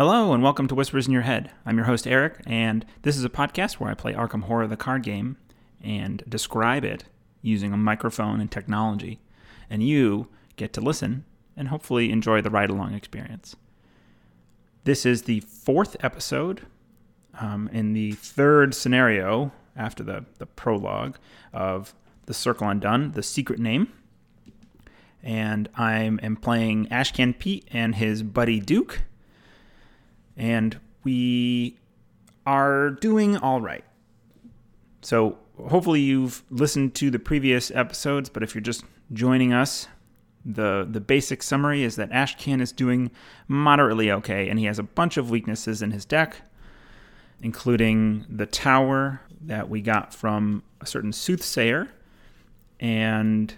Hello, and welcome to Whispers in Your Head. I'm your host, Eric, and this is a podcast where I play Arkham Horror the card game and describe it using a microphone and technology. And you get to listen and hopefully enjoy the ride along experience. This is the fourth episode um, in the third scenario after the, the prologue of The Circle Undone, The Secret Name. And I am playing Ashcan Pete and his buddy Duke and we are doing all right. So, hopefully, you've listened to the previous episodes, but if you're just joining us, the, the basic summary is that Ashcan is doing moderately okay, and he has a bunch of weaknesses in his deck, including the tower that we got from a certain soothsayer, and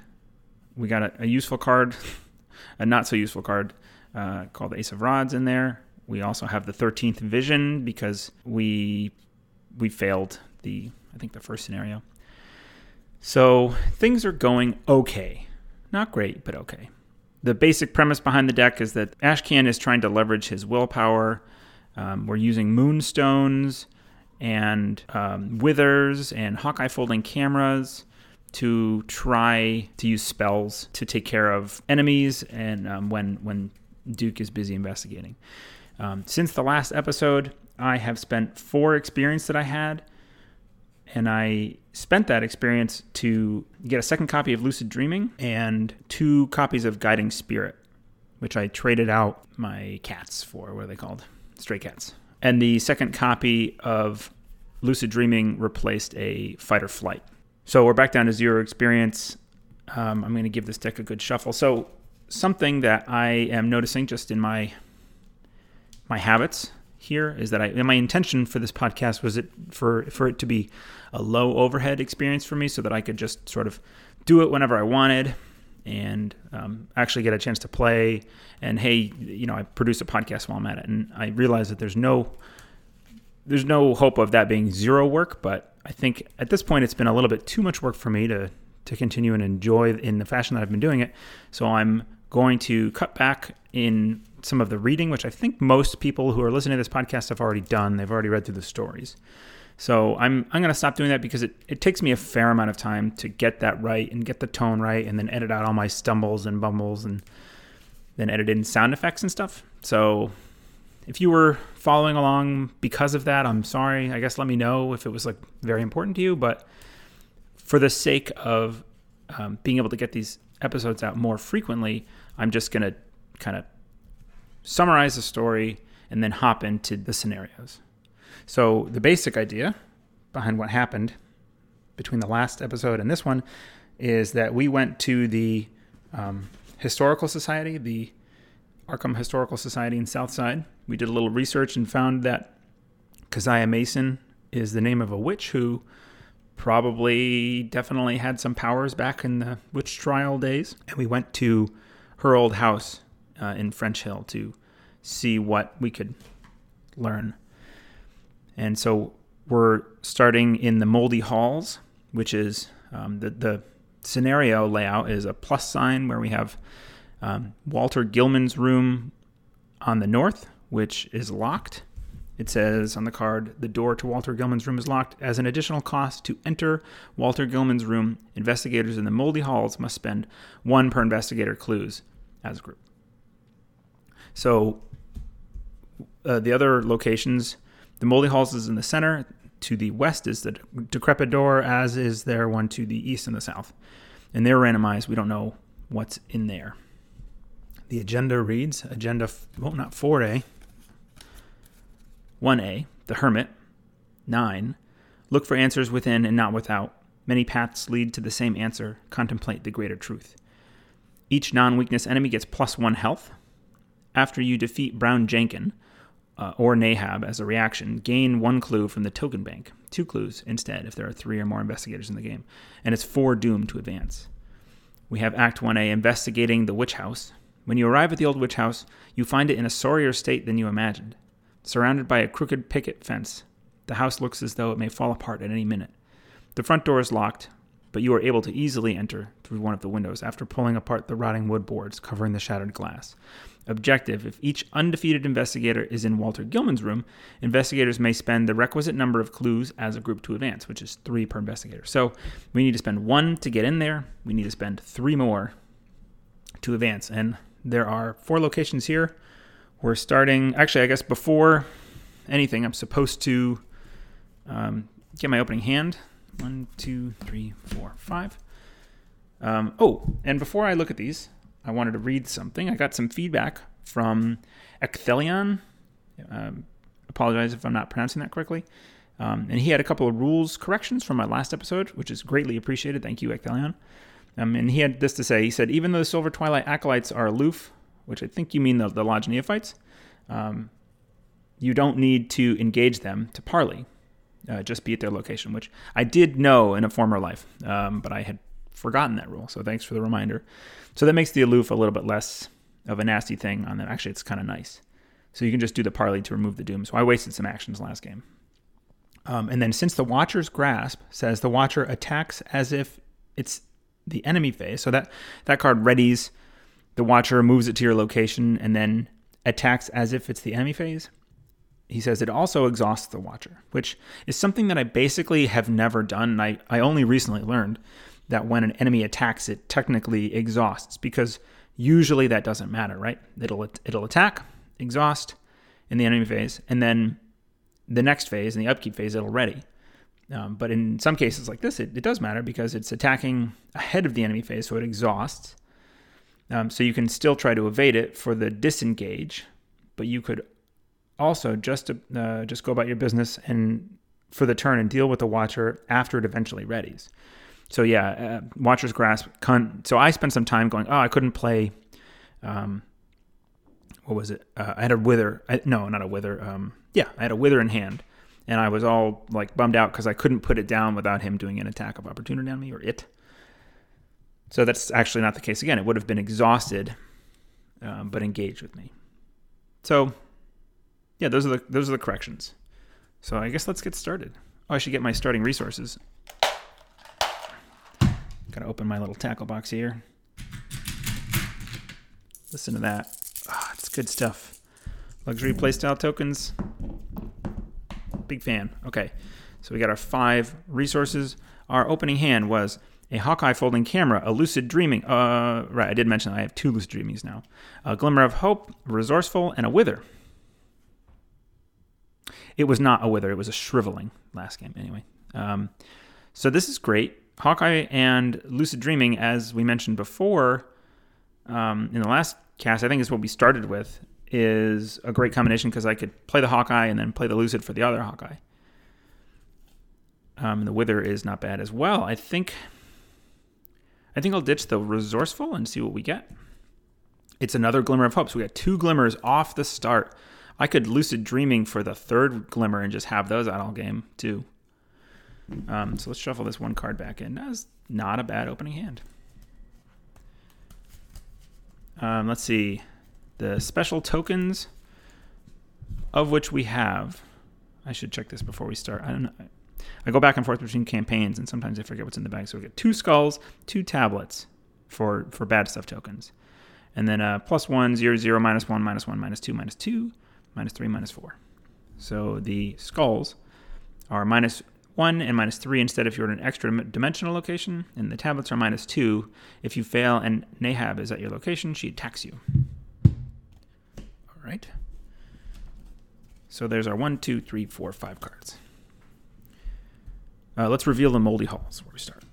we got a, a useful card, a not so useful card uh, called the Ace of Rods in there. We also have the 13th vision because we we failed the I think the first scenario. So things are going okay. Not great, but okay. The basic premise behind the deck is that Ashcan is trying to leverage his willpower. Um, we're using moonstones and um, withers and Hawkeye folding cameras to try to use spells to take care of enemies and um, when when Duke is busy investigating. Um, since the last episode, I have spent four experience that I had, and I spent that experience to get a second copy of Lucid Dreaming and two copies of Guiding Spirit, which I traded out my cats for. What are they called? Stray cats. And the second copy of Lucid Dreaming replaced a fight or flight. So we're back down to zero experience. Um, I'm going to give this deck a good shuffle. So something that I am noticing just in my my habits here is that I and my intention for this podcast was it for for it to be a low overhead experience for me so that I could just sort of do it whenever I wanted and um, actually get a chance to play and hey you know I produce a podcast while I'm at it. And I realize that there's no there's no hope of that being zero work but I think at this point it's been a little bit too much work for me to to continue and enjoy in the fashion that I've been doing it. So I'm going to cut back in some of the reading, which I think most people who are listening to this podcast have already done. They've already read through the stories. So I'm I'm gonna stop doing that because it, it takes me a fair amount of time to get that right and get the tone right and then edit out all my stumbles and bumbles and then edit in sound effects and stuff. So if you were following along because of that, I'm sorry. I guess let me know if it was like very important to you. But for the sake of um, being able to get these episodes out more frequently, I'm just gonna kind of summarize the story, and then hop into the scenarios. So, the basic idea behind what happened between the last episode and this one is that we went to the um, Historical Society, the Arkham Historical Society in Southside. We did a little research and found that Keziah Mason is the name of a witch who probably definitely had some powers back in the witch trial days. And we went to her old house uh, in French Hill to see what we could learn. And so we're starting in the moldy halls, which is um, the, the scenario layout is a plus sign where we have um, Walter Gilman's room on the north, which is locked. It says on the card, the door to Walter Gilman's room is locked. As an additional cost to enter Walter Gilman's room, investigators in the moldy halls must spend one per investigator clues as a group. So uh, the other locations, the Moldy Halls is in the center. To the west is the Decrepit Door, as is their one to the east and the south. And they're randomized. We don't know what's in there. The agenda reads Agenda, well, not 4A, 1A, The Hermit, 9. Look for answers within and not without. Many paths lead to the same answer. Contemplate the greater truth. Each non weakness enemy gets plus one health. After you defeat Brown Jenkin uh, or Nahab as a reaction, gain one clue from the token bank. Two clues instead if there are three or more investigators in the game. And it's four doomed to advance. We have Act 1A investigating the witch house. When you arrive at the old witch house, you find it in a sorrier state than you imagined. Surrounded by a crooked picket fence, the house looks as though it may fall apart at any minute. The front door is locked. but you are able to easily enter through one of the windows after pulling apart the rotting wood boards covering the shattered glass. Objective If each undefeated investigator is in Walter Gilman's room, investigators may spend the requisite number of clues as a group to advance, which is three per investigator. So we need to spend one to get in there, we need to spend three more to advance. And there are four locations here. We're starting, actually, I guess before anything, I'm supposed to um, get my opening hand. One, two, three, four, five. Um, oh, and before I look at these, I wanted to read something. I got some feedback from Ecthelion. Um, apologize if I'm not pronouncing that correctly. Um, and he had a couple of rules corrections from my last episode, which is greatly appreciated. Thank you, Ecthelion. Um, and he had this to say. He said, even though the Silver Twilight acolytes are aloof, which I think you mean the, the Lodge Neophytes, um, you don't need to engage them to parley. Uh, just be at their location, which I did know in a former life, um, but I had forgotten that rule. So thanks for the reminder. So that makes the aloof a little bit less of a nasty thing on them. Actually, it's kind of nice. So you can just do the parley to remove the doom. So I wasted some actions last game. Um, and then since the Watcher's Grasp says the Watcher attacks as if it's the enemy phase, so that, that card readies the Watcher, moves it to your location, and then attacks as if it's the enemy phase. He says it also exhausts the Watcher, which is something that I basically have never done. And I, I only recently learned that when an enemy attacks, it technically exhausts because usually that doesn't matter, right? It'll it'll attack, exhaust in the enemy phase, and then the next phase, in the upkeep phase, it'll ready. Um, but in some cases like this, it, it, does matter because it's attacking ahead of the enemy phase, so it exhausts. Um, so you can still try to evade it for the disengage, but you could also just uh, just go about your business and for the turn and deal with the watcher after it eventually readies so yeah, uh, Watcher's Grasp. Con- so I spent some time going, oh, I couldn't play. Um, what was it? Uh, I had a wither. I, no, not a wither. Um, yeah, I had a wither in hand, and I was all like bummed out because I couldn't put it down without him doing an attack of opportunity on me or it. So that's actually not the case again. It would have been exhausted, um, but engaged with me. So, yeah, those are the those are the corrections. So I guess let's get started. Oh, I should get my starting resources. Gotta open my little tackle box here. Listen to that. Oh, it's good stuff. Luxury playstyle tokens. Big fan. Okay, so we got our five resources. Our opening hand was a Hawkeye folding camera, a lucid dreaming. Uh, right, I did mention I have two lucid dreamings now. A glimmer of hope, resourceful, and a wither. It was not a wither; it was a shriveling last game. Anyway, um, so this is great. Hawkeye and Lucid Dreaming, as we mentioned before um, in the last cast, I think is what we started with, is a great combination because I could play the Hawkeye and then play the Lucid for the other Hawkeye. Um, the Wither is not bad as well. I think. I think I'll ditch the Resourceful and see what we get. It's another Glimmer of Hope. So we got two glimmers off the start. I could Lucid Dreaming for the third Glimmer and just have those out all game too. Um, so let's shuffle this one card back in. That's not a bad opening hand. Um, let's see. The special tokens, of which we have. I should check this before we start. I don't know. I go back and forth between campaigns, and sometimes I forget what's in the bag. So we get two skulls, two tablets for for bad stuff tokens, and then uh, plus one, zero, zero, minus one, minus one, minus two, minus two, minus three, minus four. So the skulls are minus 1 and minus 3 instead if you're in an extra dimensional location, and the tablets are minus 2. If you fail and Nahab is at your location, she attacks you. All right. So there's our one, two, three, four, five cards. Uh, let's reveal the Moldy Halls where we start.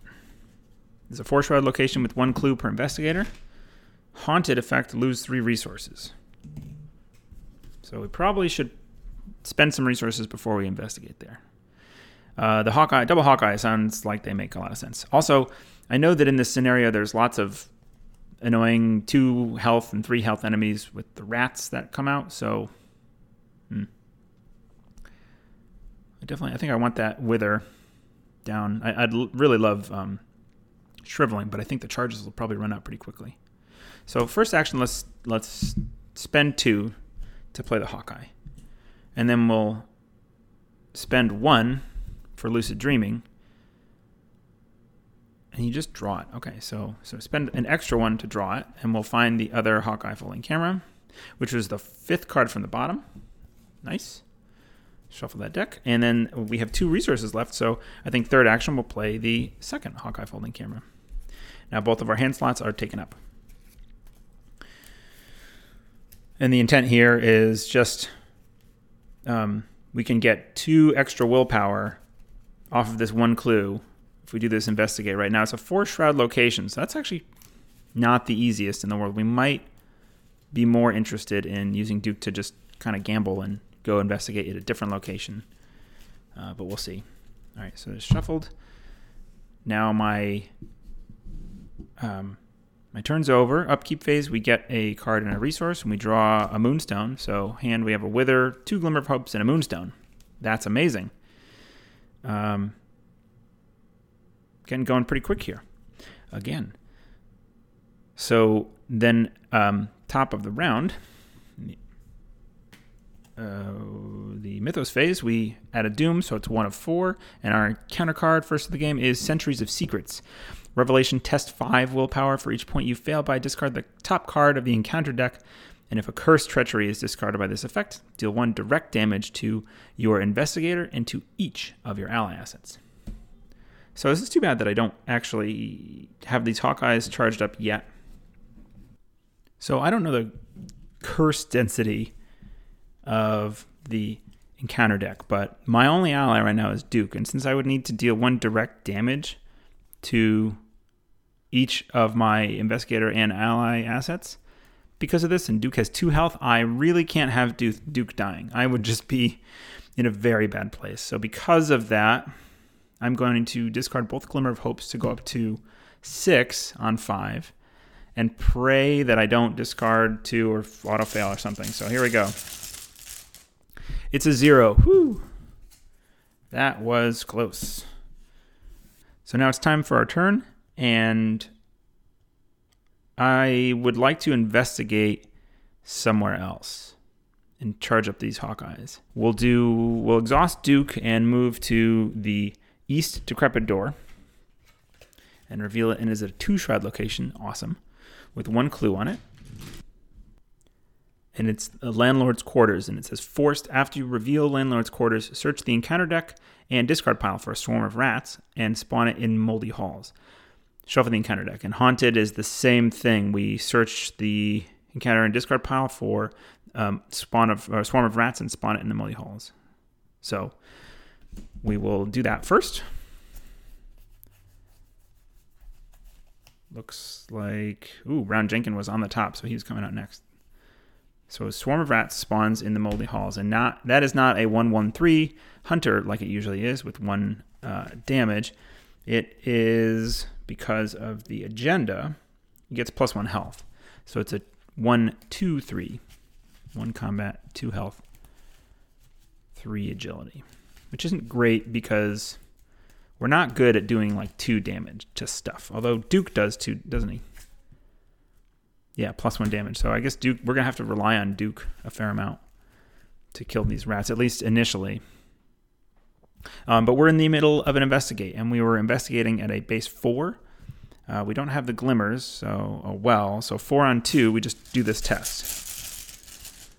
There's a four shroud location with one clue per investigator. Haunted effect, lose three resources. So we probably should spend some resources before we investigate there. Uh, the Hawkeye, double Hawkeye sounds like they make a lot of sense. Also, I know that in this scenario, there's lots of annoying two health and three health enemies with the rats that come out. So, hmm. I definitely, I think I want that wither down. I, would really love um, shriveling, but I think the charges will probably run out pretty quickly. So first action, let's let's spend two to play the Hawkeye, and then we'll spend one for lucid dreaming and you just draw it. Okay, so so spend an extra one to draw it, and we'll find the other Hawkeye folding camera, which was the fifth card from the bottom. Nice. Shuffle that deck, and then we have two resources left. So I think third action will play the second Hawkeye folding camera. Now both of our hand slots are taken up. And the intent here is just um, we can get two extra willpower off of this one clue if we do this investigate right now. It's a four shroud location, so that's actually not the easiest in the world. We might be more interested in using Duke to just kind of gamble and go investigate at a different location, uh, but we'll see. All right, so it's shuffled. Now my um, my turn's over. Upkeep phase, we get a card and a resource, and we draw a moonstone. So, hand, we have a wither, two glimmer of hopes, and a moonstone. That's amazing. Um, getting going pretty quick here. Again. So then, um, top of the round, uh, the Mythos phase, we add a Doom, so it's one of four. And our counter card, first of the game, is Centuries of Secrets. Revelation test 5 willpower for each point you fail by. Discard the top card of the encounter deck. And if a cursed treachery is discarded by this effect, deal one direct damage to your investigator and to each of your ally assets. So is this is too bad that I don't actually have these Hawkeyes charged up yet. So I don't know the curse density of the encounter deck, but my only ally right now is Duke. And since I would need to deal one direct damage to each of my investigator and ally assets because of this, and Duke has two health, I really can't have Duke, dying. I would just be in a very bad place. So, because of that, I'm going to discard both Glimmer of Hopes to go up to six on five and pray that I don't discard two or auto fail or something. So, here we go. It's a zero. Whew. That was close. So now it's time for our turn, and I would like to investigate somewhere else and charge up these Hawkeyes. We'll do we'll exhaust Duke and move to the east decrepit door and reveal it and is a two shroud location. Awesome. With one clue on it. And it's the landlord's quarters, and it says forced after you reveal landlord's quarters, search the encounter deck and discard pile for a swarm of rats and spawn it in moldy halls. Shuffle the encounter deck. And haunted is the same thing. We search the encounter and discard pile for um, spawn of or swarm of rats and spawn it in the moldy halls. So we will do that first. Looks like ooh, Brown Jenkins was on the top, so he's coming out next. So a swarm of rats spawns in the moldy halls, and not that is not a one one three hunter like it usually is with one uh, damage. It is because of the agenda. It gets plus one health, so it's a one two three, one combat, two health, three agility, which isn't great because we're not good at doing like two damage to stuff. Although Duke does two, doesn't he? Yeah, plus one damage. So I guess Duke, we're gonna have to rely on Duke a fair amount to kill these rats, at least initially. Um, but we're in the middle of an investigate, and we were investigating at a base four. Uh, we don't have the glimmers, so oh well. So four on two, we just do this test.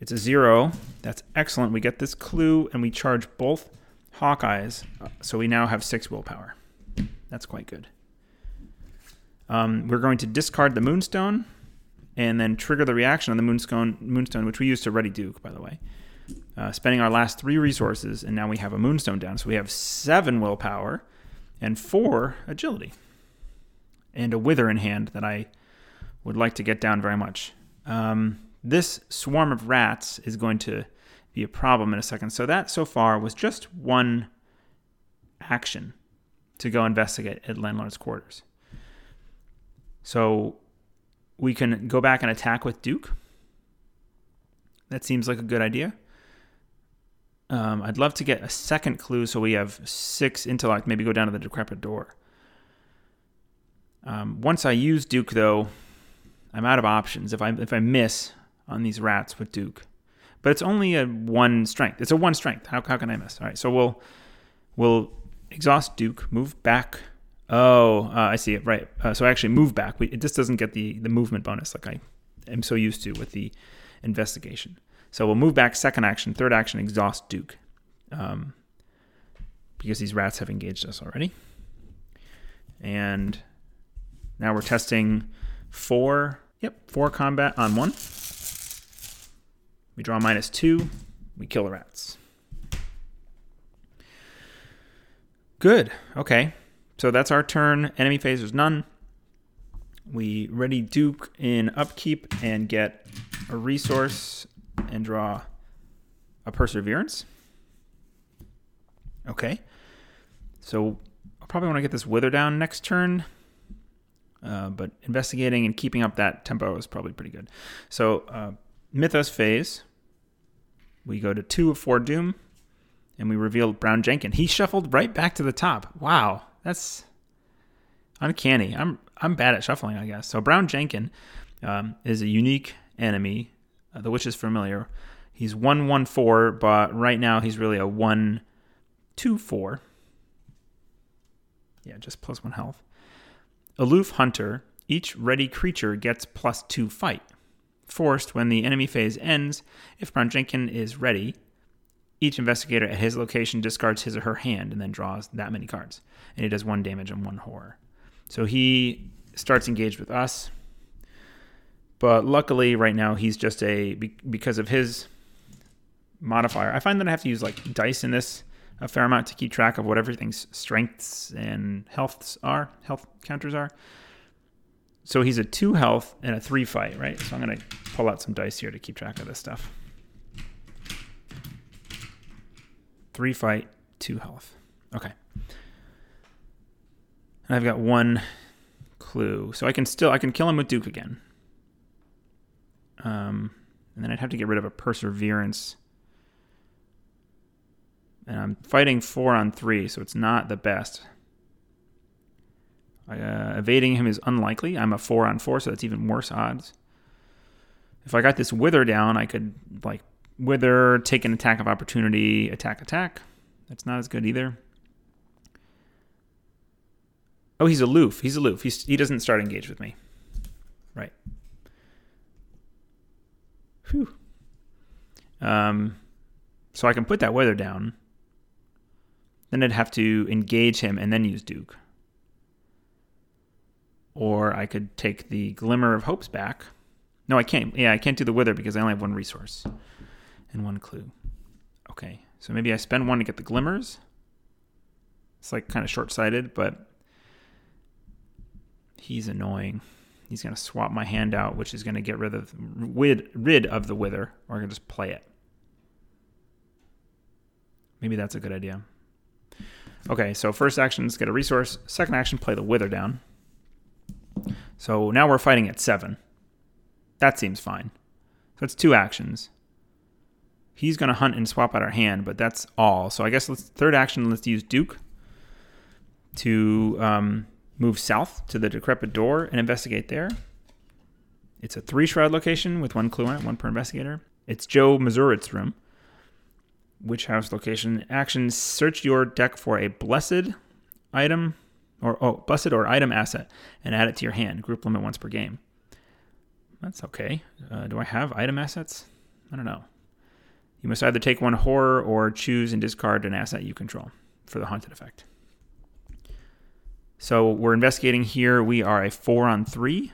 It's a zero. That's excellent. We get this clue, and we charge both Hawkeyes, uh, so we now have six willpower. That's quite good. Um, we're going to discard the Moonstone and then trigger the reaction on the Moonstone, Moonstone which we used to ready Duke, by the way. Uh, spending our last three resources, and now we have a Moonstone down. So we have seven willpower and four agility. And a Wither in hand that I would like to get down very much. Um, this swarm of rats is going to be a problem in a second. So that so far was just one action to go investigate at landlord's quarters. So we can go back and attack with Duke. That seems like a good idea. Um, I'd love to get a second clue so we have six intellect, maybe go down to the decrepit door. Um, once I use Duke, though, I'm out of options if I, if I miss on these rats with Duke. But it's only a one strength. It's a one strength. How, how can I miss? All right, so we'll, we'll exhaust Duke, move back Oh, uh, I see it. Right. Uh, so actually move back. We, it just doesn't get the, the movement bonus like I am so used to with the investigation. So we'll move back second action, third action, exhaust Duke. Um, because these rats have engaged us already. And now we're testing four, yep, four combat on one. We draw minus two, we kill the rats. Good. Okay. So that's our turn. Enemy phase is none. We ready Duke in upkeep and get a resource and draw a perseverance. Okay. So I'll probably want to get this wither down next turn. Uh, but investigating and keeping up that tempo is probably pretty good. So uh, Mythos phase. We go to two of four Doom and we reveal Brown Jenkin. He shuffled right back to the top. Wow, that's uncanny. I'm I'm bad at shuffling, I guess. So Brown Jenkin um, is a unique enemy. Uh, the witch is familiar. He's one one four, but right now he's really a one two four. Yeah, just plus one health. Aloof Hunter. Each ready creature gets plus two fight. Forced when the enemy phase ends, if Brown Jenkin is ready, each investigator at his location discards his or her hand and then draws that many cards. And he does one damage and one horror. So he starts engaged with us. But luckily, right now, he's just a, because of his modifier. I find that I have to use like dice in this a fair amount to keep track of what everything's strengths and healths are, health counters are. So he's a two health and a three fight, right? So I'm going to pull out some dice here to keep track of this stuff. Three fight, two health. Okay. And I've got one clue. So I can still I can kill him with Duke again. Um, and then I'd have to get rid of a perseverance. And I'm fighting four on three, so it's not the best. Uh, evading him is unlikely. I'm a four on four, so that's even worse odds. If I got this wither down, I could like Wither, take an attack of opportunity, attack, attack. That's not as good either. Oh, he's aloof. He's aloof. He's, he doesn't start engage with me. Right. Whew. Um, so I can put that weather down. Then I'd have to engage him and then use Duke. Or I could take the Glimmer of Hopes back. No, I can't. Yeah, I can't do the wither because I only have one resource and one clue. Okay, so maybe I spend one to get the glimmers. It's like kind of short sighted, but he's annoying. He's going to swap my hand out, which is going to get rid of rid, rid of the wither, or I can just play it. Maybe that's a good idea. Okay, so first action is get a resource. Second action, play the wither down. So now we're fighting at seven. That seems fine. So it's two actions he's going to hunt and swap out our hand, but that's all. So I guess let's third action. Let's use Duke to um, move south to the decrepit door and investigate there. It's a three shroud location with one clue on it, one per investigator. It's Joe Mazurewicz's room. Witch house location. Actions: search your deck for a blessed item, or oh, blessed or item asset, and add it to your hand. Group limit once per game. That's okay. Uh, do I have item assets? I don't know. You must either take one horror or choose and discard an asset you control for the haunted effect. So we're investigating here. We are a four on three.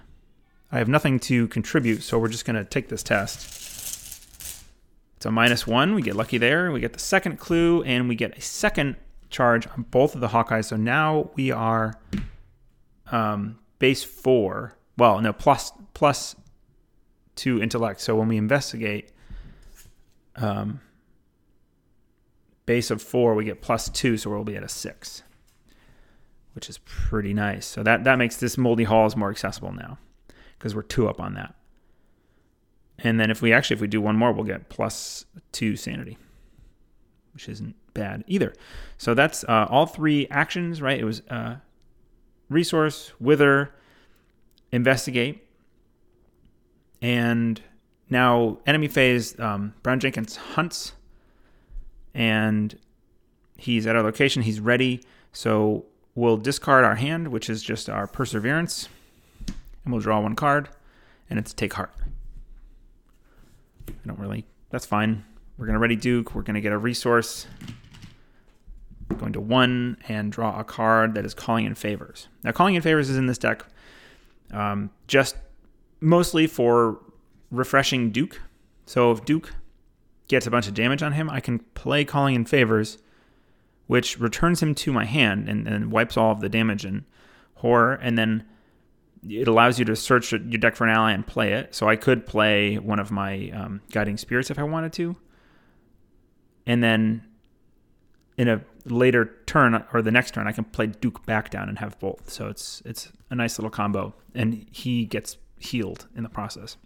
I have nothing to contribute, so we're just going to take this test. It's a minus one. We get lucky there. We get the second clue, and we get a second charge on both of the Hawkeyes. So now we are um, base four. Well, no, plus plus two intellect. So when we investigate, um, base of four, we get plus two, so we'll be at a six, which is pretty nice. So that, that makes this moldy halls more accessible now because we're two up on that. And then if we actually, if we do one more, we'll get plus two sanity, which isn't bad either. So that's uh, all three actions, right? It was uh, resource, wither, investigate, and now, enemy phase, um, Brown Jenkins hunts, and he's at our location. He's ready. So we'll discard our hand, which is just our perseverance, and we'll draw one card, and it's take heart. I don't really. That's fine. We're gonna ready Duke. We're gonna get a resource. Going to one and draw a card that is calling in favors. Now, calling in favors is in this deck um, just mostly for refreshing Duke. So if Duke gets a bunch of damage on him, I can play Calling in Favors, which returns him to my hand and, and wipes all of the damage and horror, and then it allows you to search your deck for an ally and play it. So I could play one of my um, guiding spirits if I wanted to, and then in a later turn or the next turn, I can play Duke back down and have both. So it's it's a nice little combo, and he gets healed in the process.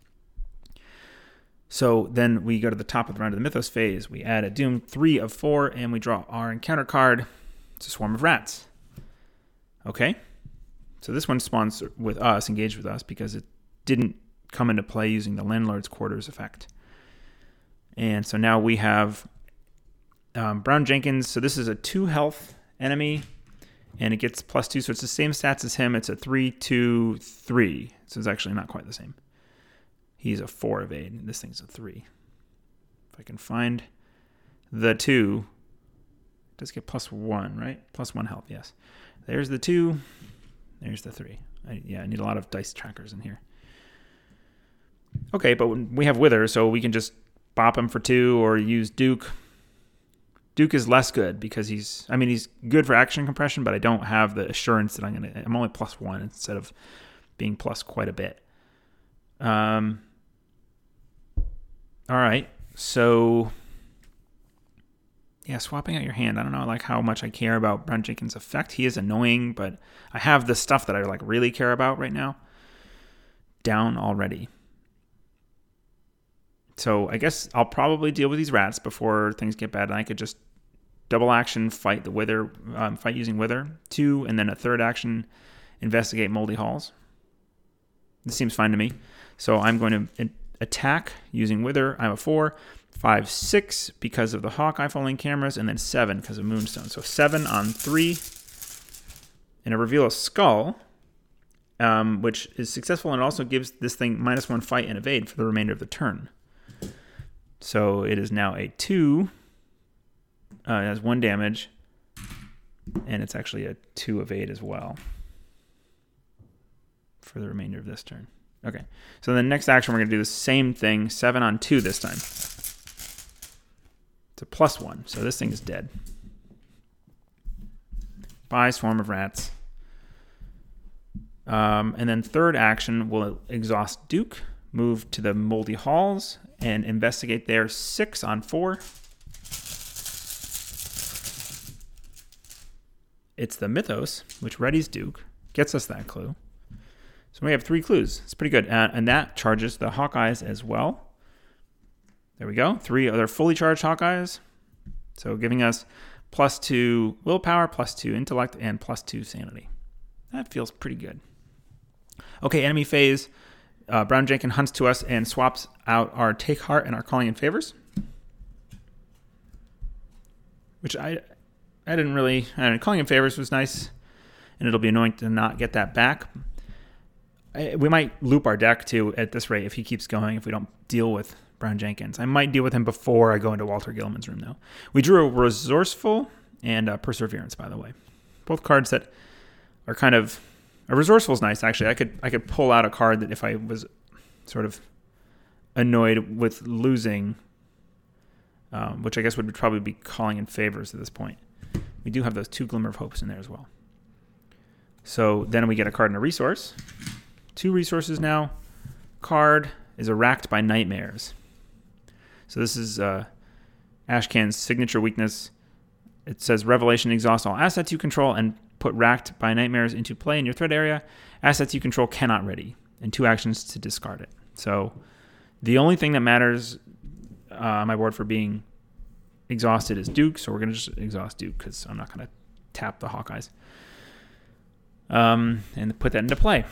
So then we go to the top of the round of the Mythos phase. We add a Doom three of four, and we draw our encounter card. It's a swarm of rats. Okay, so this one spawns with us, engaged with us, because it didn't come into play using the landlord's quarters effect. And so now we have um, Brown Jenkins. So this is a two health enemy, and it gets plus two. So it's the same stats as him. It's a three, two, three. So it's actually not quite the same. He's a four evade. This thing's a three. If I can find the two, it does get plus one, right? Plus one health, yes. There's the two. There's the three. I, yeah, I need a lot of dice trackers in here. Okay, but we have Wither, so we can just bop him for two or use Duke. Duke is less good because he's, I mean, he's good for action compression, but I don't have the assurance that I'm going to, I'm only plus one instead of being plus quite a bit. Um, all right. So yeah, swapping out your hand. I don't know like how much I care about Brown Jenkins' effect. He is annoying, but I have the stuff that I like really care about right now down already. So I guess I'll probably deal with these rats before things get bad, and I could just double action fight the wither, um, fight using wither two, and then a third action investigate moldy halls. This seems fine to me. So I'm going to attack using Wither. I'm a four, five, six because of the Hawkeye folding cameras, and then seven because of Moonstone. So seven on three. And I reveal a skull, um, which is successful and also gives this thing minus one fight and evade for the remainder of the turn. So it is now a two. Uh, it has one damage, and it's actually a two evade as well for the remainder of this turn. Okay. So the next action, we're going to do the same thing, 7 on 2 this time. It's a plus 1, so this thing is dead. By Swarm of Rats. Um, and then third action, we'll exhaust Duke, move to the Moldy Halls, and investigate there 6 on 4. It's the Mythos, which readies Duke, gets us that clue. So we have three clues. It's pretty good. Uh, and that charges the Hawkeyes as well. There we go. Three other fully charged Hawkeyes. So giving us plus two willpower, plus two intellect, and plus two sanity. That feels pretty good. Okay, enemy phase. Uh, Brown Jenkins hunts to us and swaps out our Take Heart and our Calling in Favors. Which I I didn't really. I don't Calling in Favors was nice, and it'll be annoying to not get that back we might loop our deck too at this rate if he keeps going. If we don't deal with Brown Jenkins, I might deal with him before I go into Walter Gilman's room. Though we drew a resourceful and a perseverance, by the way, both cards that are kind of a resourceful is nice. Actually, I could I could pull out a card that if I was sort of annoyed with losing, um, which I guess would probably be calling in favors at this point. We do have those two glimmer of hopes in there as well. So then we get a card and a resource two resources now. Card is a racked by nightmares. So this is uh, Ashcan's signature weakness. It says Revelation exhaust all assets you control and put racked by nightmares into play in your threat area. Assets you control cannot ready, and two actions to discard it. So the only thing that matters uh, on my board for being exhausted is Duke, so we're to just exhaust Duke because I'm not to tap the Hawkeyes. Um, and put that into play.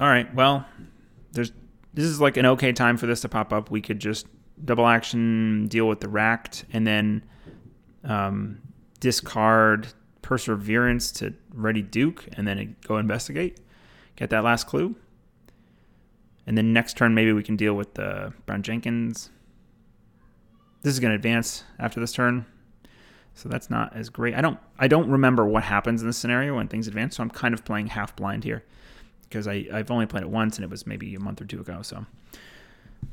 All right. Well, there's this is like an okay time for this to pop up. We could just double action deal with the racked and then um, discard perseverance to ready Duke and then go investigate. Get that last clue. And then next turn, maybe we can deal with the Brown Jenkins. This is going to advance after this turn. So that's not as great. I don't I don't remember what happens in this scenario when things advance, so I'm kind of playing half blind here because I, I've only played it once and it was maybe a month or two ago. So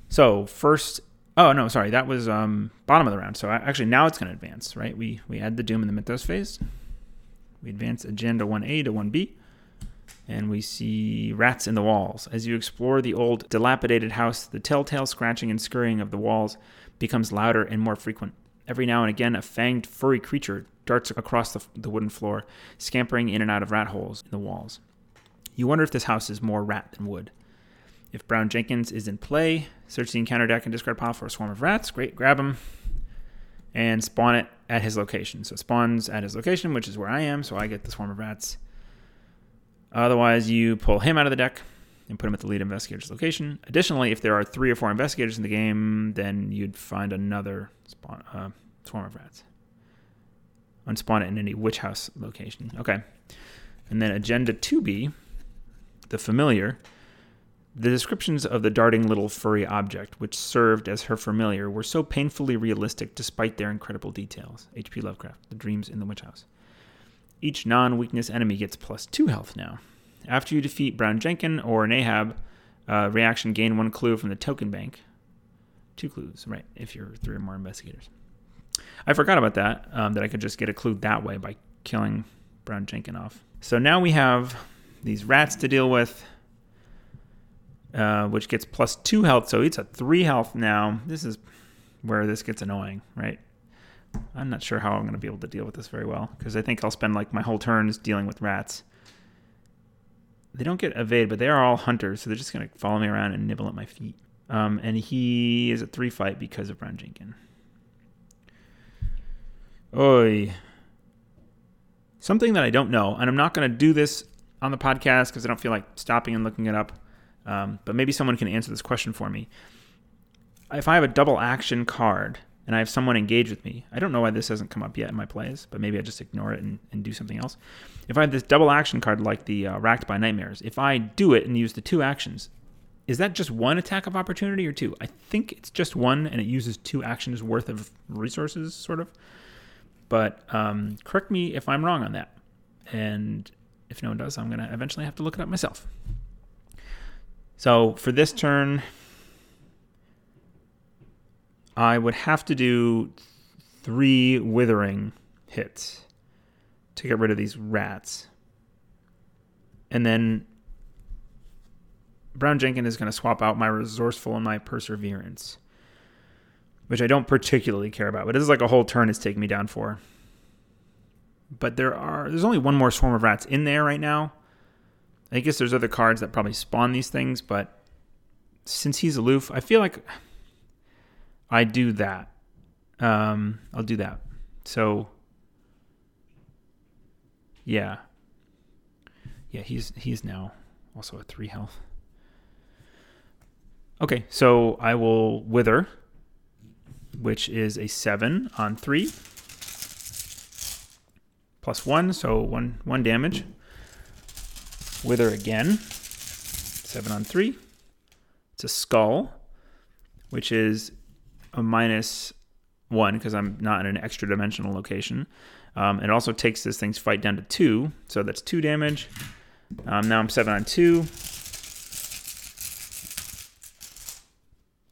so first oh no, sorry, that was um, bottom of the round. So actually now it's going to advance, right? We we add the Doom in the Mythos phase. We advance agenda 1A to 1B. And we see rats in the walls. As you explore the old, dilapidated house, the telltale scratching and scurrying of the walls becomes louder and more frequent. Every now and again, a fanged, furry creature darts across the, the wooden floor, scampering in and out of rat holes in the walls. You wonder if this house is more rat than wood. If Brown Jenkins is in play, search the encounter deck and discard pile for a swarm of rats. Great, grab him and spawn it at his location. So it spawns at his location, which is where I am, so I get the swarm of rats. Otherwise, you pull him out of the deck and put him at the lead investigator's location. Additionally, if there are three or four investigators in the game, then you'd find another spawn, uh, swarm of rats. Unspawn it in any witch house location. Okay. And then Agenda 2B, the familiar. The descriptions of the darting little furry object, which served as her familiar, were so painfully realistic despite their incredible details. H.P. Lovecraft, The Dreams in the Witch House. Each non weakness enemy gets plus 2 health now. After you defeat Brown Jenkin or Nahab, uh, reaction gain one clue from the token bank. Two clues, right, if you're three or more investigators. I forgot about that, um, that I could just get a clue that way by killing Brown Jenkin off. So now we have these rats to deal with, uh, which gets plus two health. So it's a three health now. This is where this gets annoying, right? I'm not sure how I'm going to be able to deal with this very well because I think I'll spend like my whole turns dealing with rats. They don't get evade, but they are all hunters, so they're just going to follow me around and nibble at my feet. Um, and he is a three fight because of Brown Jenkin. Oi. Something that I don't know, and I'm not going to do this on the podcast because I don't feel like stopping and looking it up. Um, but maybe someone can answer this question for me. If I have a double action card and I have someone engage with me, I don't know why this hasn't come up yet in my plays, but maybe I just ignore it and, and do something else. If I have this double action card like the uh, Racked by Nightmares, if I do it and use the two actions, is that just one attack of opportunity or two? I think it's just one, and it uses two actions worth of resources, sort of. But um, correct me if I'm wrong on that. And if no one does, I'm going to eventually have to look it up myself. So for this turn, I would have to do three withering hits to get rid of these rats. And then Brown Jenkins is going to swap out my resourceful and my perseverance, which I don't particularly care about. But this is like a whole turn it's taking me down for. But there are there's only one more swarm of rats in there right now. I guess there's other cards that probably spawn these things, but since he's aloof, I feel like I do that. Um, I'll do that. So yeah. Yeah, he's he's now also at three health. Okay, so I will wither, which is a seven on three. Plus one, so one one damage. Wither again. Seven on three. It's a skull, which is a minus one because I'm not in an extra dimensional location. Um, it also takes this thing's fight down to two, so that's two damage. Um, now I'm seven on two.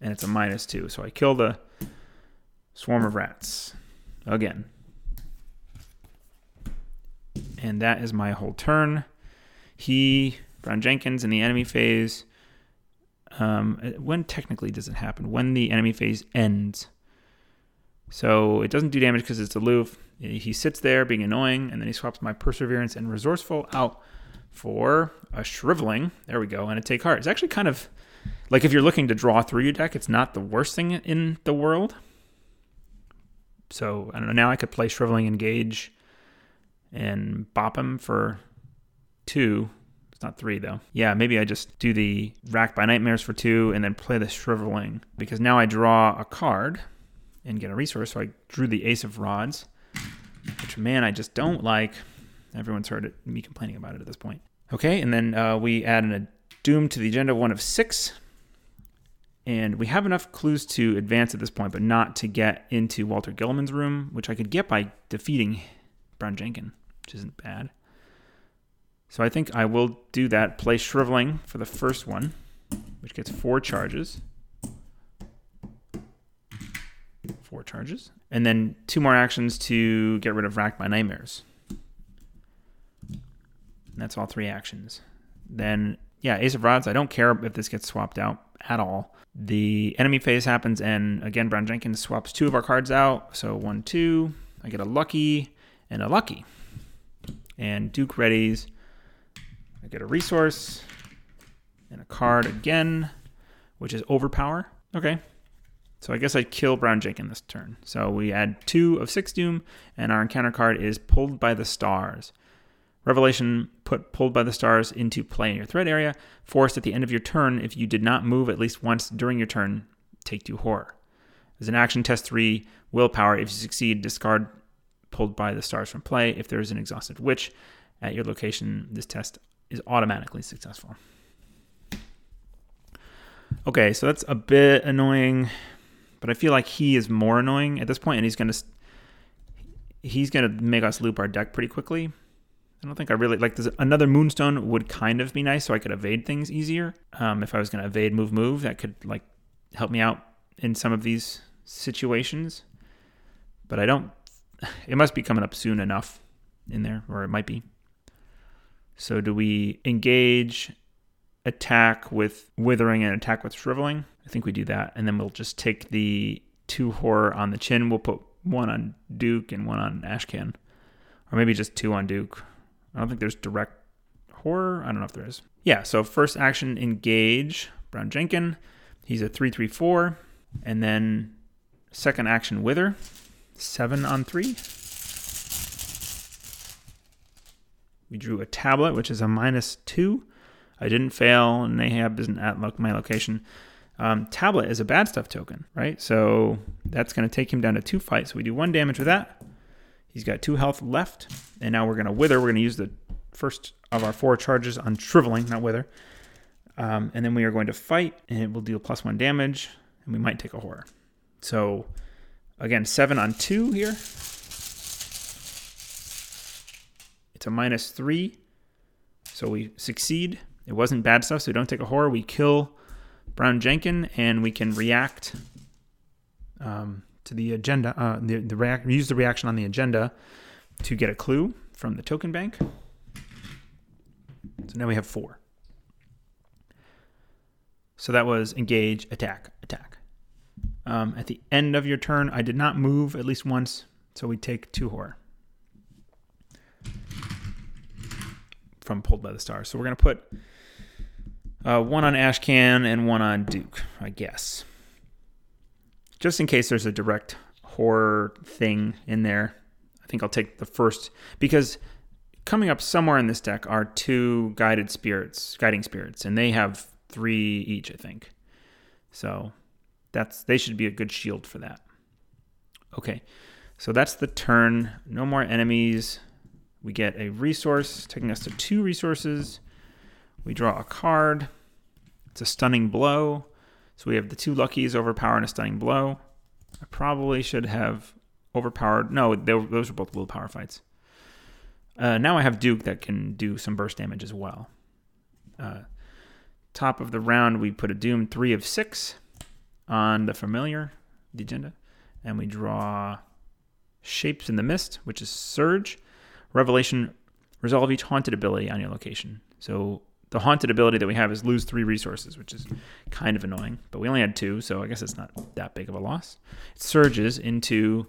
And it's a minus two, so I kill the swarm of rats again. And that is my whole turn. He, Brown Jenkins, in the enemy phase um, when technically does it happen? When the enemy phase ends. So it doesn't do damage because it's aloof. He sits there being annoying, and then he swaps my Perseverance and Resourceful out for a Shriveling. There we go, and a Take Heart. It's actually kind of like if you're looking to draw through your deck, it's not the worst thing in the world. So I don't know. Now I could play Shriveling Engage and bop him for two it's not three though. Yeah, maybe I just do the Rack by Nightmares for two and then play the Shriveling because now I draw a card and get a resource. So I drew the Ace of Rods, which man, I just don't like. Everyone's heard it, me complaining about it at this point. Okay, and then uh, we add a doom to the agenda, one of six. And we have enough clues to advance at this point, but not to get into Walter Gilman's room, which I could get by defeating Brown Jenkin, which isn't bad. So I think I will do that. Play Shriveling for the first one, which gets four charges. Four charges. And then two more actions to get rid of Rack by Nightmares. And that's all three actions. Then, yeah, Ace of Rods. I don't care if this gets swapped out at all. The enemy phase happens, and again, Brown Jenkins swaps two of our cards out. So one, two. I get a lucky and a lucky. And Duke readies. I get a resource and a card again, which is overpower. Okay. So I guess I kill Brown Jenkins this turn. So we add two of six doom, and our encounter card is pulled by the stars. Revelation put pulled by the stars into play in your threat area. Forced at the end of your turn, if you did not move at least once during your turn, take two horror. As an action, test three willpower. If you succeed, discard pulled by the stars from play. If there is an exhausted witch at your location, this test is automatically successful. Okay, so that's a bit annoying, but I feel like he is more annoying at this point, and he's gonna he's gonna make us loop our deck pretty quickly. I don't think I really like this. Another Moonstone would kind of be nice, so I could evade things easier. Um, if I was gonna evade move move, that could like help me out in some of these situations. But I don't. It must be coming up soon enough in there, or it might be. So do we engage, attack with withering, and attack with shriveling? I think we do that, and then we'll just take the two horror on the chin. We'll put one on Duke and one on Ashcan, or maybe just two on Duke. I don't think there's direct horror. I don't know if there is. Yeah. So first action, engage Brown Jenkin. He's a three three four, and then second action, wither, seven on three. We drew a tablet, which is a minus two. I didn't fail, and Nahab isn't at my location. Um, tablet is a bad stuff token, right? So that's going to take him down to two fights. So we do one damage with that. He's got two health left, and now we're going to wither. We're going to use the first of our four charges on shriveling, not wither. Um, and then we are going to fight, and it will deal plus one damage, and we might take a horror. So again, seven on two here. It's a minus three. So we succeed. It wasn't bad stuff, so we don't take a horror. We kill Brown Jenkin, and we can react um, to the agenda. Uh, the the react use the reaction on the agenda to get a clue from the token bank. So now we have four. So that was engage, attack, attack. Um, at the end of your turn, I did not move at least once, so we take two horror. from Pulled by the Stars. So we're going to put uh, one on Ashcan and one on Duke, I guess. Just in case there's a direct horror thing in there, I think I'll take the first because coming up somewhere in this deck are two guided spirits, guiding spirits, and they have three each, I think. So that's they should be a good shield for that. Okay, so that's the turn. No more enemies. We get a resource, taking us to two resources. We draw a card. It's a stunning blow. So we have the two luckies, overpower and a stunning blow. I probably should have overpowered. No, those are both willpower fights. Uh, now I have Duke that can do some burst damage as well. Uh, top of the round, we put a Doom 3 of 6 on the familiar, the agenda. And we draw Shapes in the Mist, which is Surge. Revelation, resolve each haunted ability on your location. So the haunted ability that we have is lose three resources, which is kind of annoying. But we only had two, so I guess it's not that big of a loss. It surges into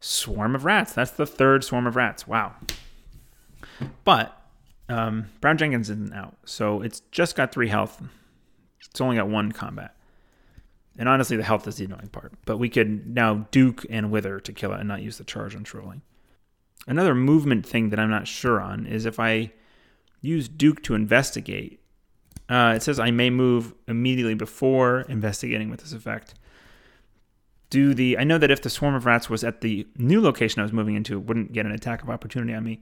Swarm of Rats. That's the third Swarm of Rats. Wow. But um, Brown Jenkins isn't out, so it's just got three health. It's only got one combat. And honestly, the health is the annoying part. But we could now Duke and Wither to kill it and not use the charge on trolling. Another movement thing that I'm not sure on is if I use Duke to investigate, uh, it says I may move immediately before investigating with this effect. Do the I know that if the swarm of rats was at the new location I was moving into, it wouldn't get an attack of opportunity on me.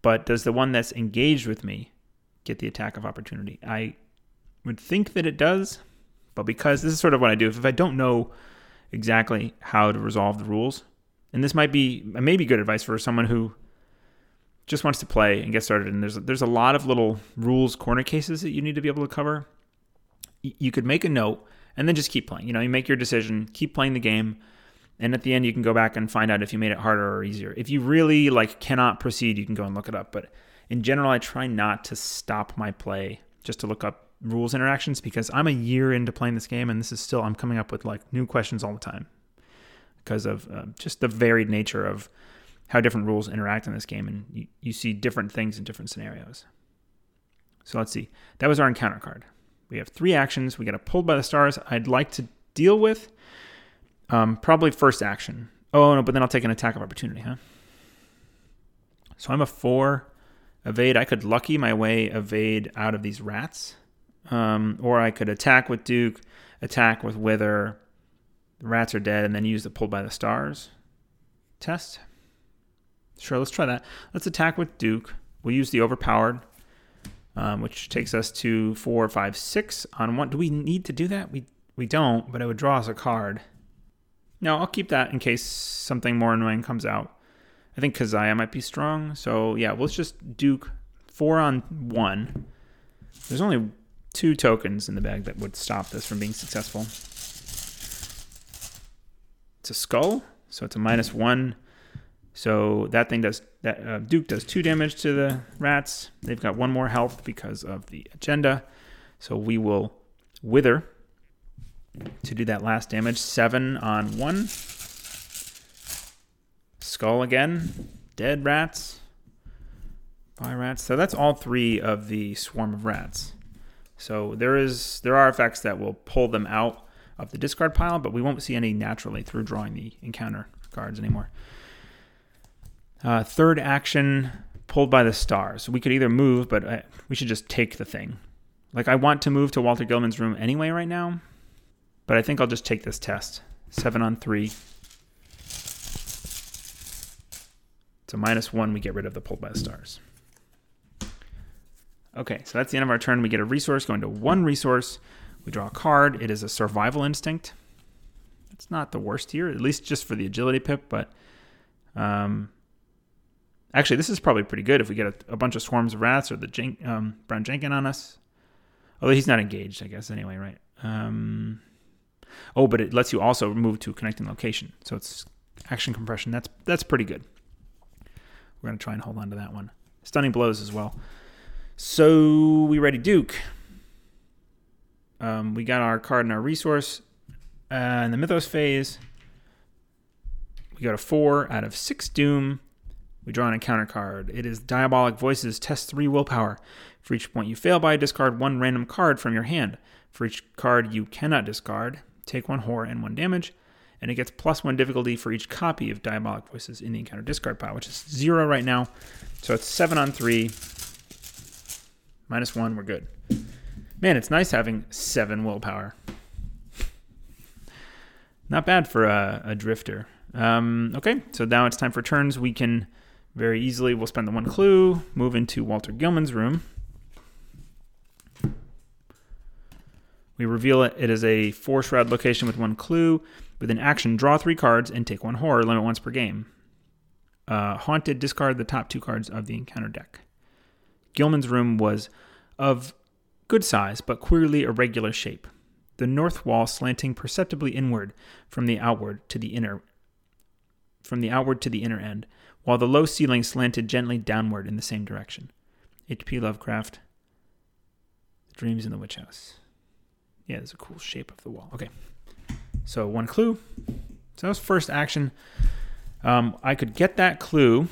but does the one that's engaged with me get the attack of opportunity? I would think that it does, but because this is sort of what I do, if I don't know exactly how to resolve the rules, and this might be maybe good advice for someone who just wants to play and get started. And there's there's a lot of little rules corner cases that you need to be able to cover. You could make a note and then just keep playing. You know, you make your decision, keep playing the game, and at the end you can go back and find out if you made it harder or easier. If you really like cannot proceed, you can go and look it up. But in general, I try not to stop my play just to look up rules interactions because I'm a year into playing this game and this is still I'm coming up with like new questions all the time because of uh, just the varied nature of how different rules interact in this game and you, you see different things in different scenarios. So let's see. That was our encounter card. We have three actions. We got a pulled by the stars. I'd like to deal with um, probably first action. Oh no, but then I'll take an attack of opportunity, huh? So I'm a four evade. I could lucky my way evade out of these rats. Um, or I could attack with Duke, attack with Wither. The rats are dead, and then use the pulled by the stars test. Sure, let's try that. Let's attack with Duke. We'll use the overpowered, um, which takes us to four, five, six on one. Do we need to do that? We we don't, but it would draw us a card. No, I'll keep that in case something more annoying comes out. I think Keziah might be strong. So yeah, let's just Duke four on one. There's only two tokens in the bag that would stop this from being successful. It's a skull, so it's a minus one. So that thing does that. Uh, Duke does two damage to the rats. They've got one more health because of the agenda. So we will wither to do that last damage. Seven on one. Skull again. Dead rats. By rats. So that's all three of the swarm of rats. So there is there are effects that will pull them out of the discard pile, but we won't see any naturally through drawing the encounter cards anymore. Uh, third action, pulled by the stars. We could either move, but I, we should just take the thing. Like I want to move to Walter Gilman's room anyway right now, but I think I'll just take this test. Seven on three. So minus one. We get rid of the pulled by the stars. Okay, so that's the end of our turn. We get a resource, going to one resource. We draw a card. It is a survival instinct. It's not the worst here, at least just for the agility pip, but um, actually, this is probably pretty good if we get a, a bunch of swarms of rats or the Jen- um, Brown Jenkin on us. Although he's not engaged, I guess, anyway, right? Um, oh, but it lets you also move to connecting location. So it's action compression. That's that's pretty good. We're going to try and hold on to that one. Stunning blows as well. So we ready Duke. Um, we got our card and our resource. Uh, in the Mythos phase, we got a four out of six Doom. We draw an encounter card. It is Diabolic Voices, test three willpower. For each point you fail by, discard one random card from your hand. For each card you cannot discard, take one horror and one damage. And it gets plus one difficulty for each copy of Diabolic Voices in the encounter discard pile, which is zero right now. So it's seven on three. Minus one, we're good. Man, it's nice having seven willpower. Not bad for a, a drifter. Um, okay, so now it's time for turns. We can very easily, we'll spend the one clue, move into Walter Gilman's room. We reveal it. It is a four shroud location with one clue. With an action, draw three cards and take one horror, limit once per game. Uh, haunted, discard the top two cards of the encounter deck. Gilman's room was of good size but queerly irregular shape, the north wall slanting perceptibly inward from the outward to the inner from the outward to the inner end, while the low ceiling slanted gently downward in the same direction. H.P. Lovecraft. Dreams in the Witch House. Yeah, there's a cool shape of the wall. Okay. So one clue. So that was first action. Um, I could get that clue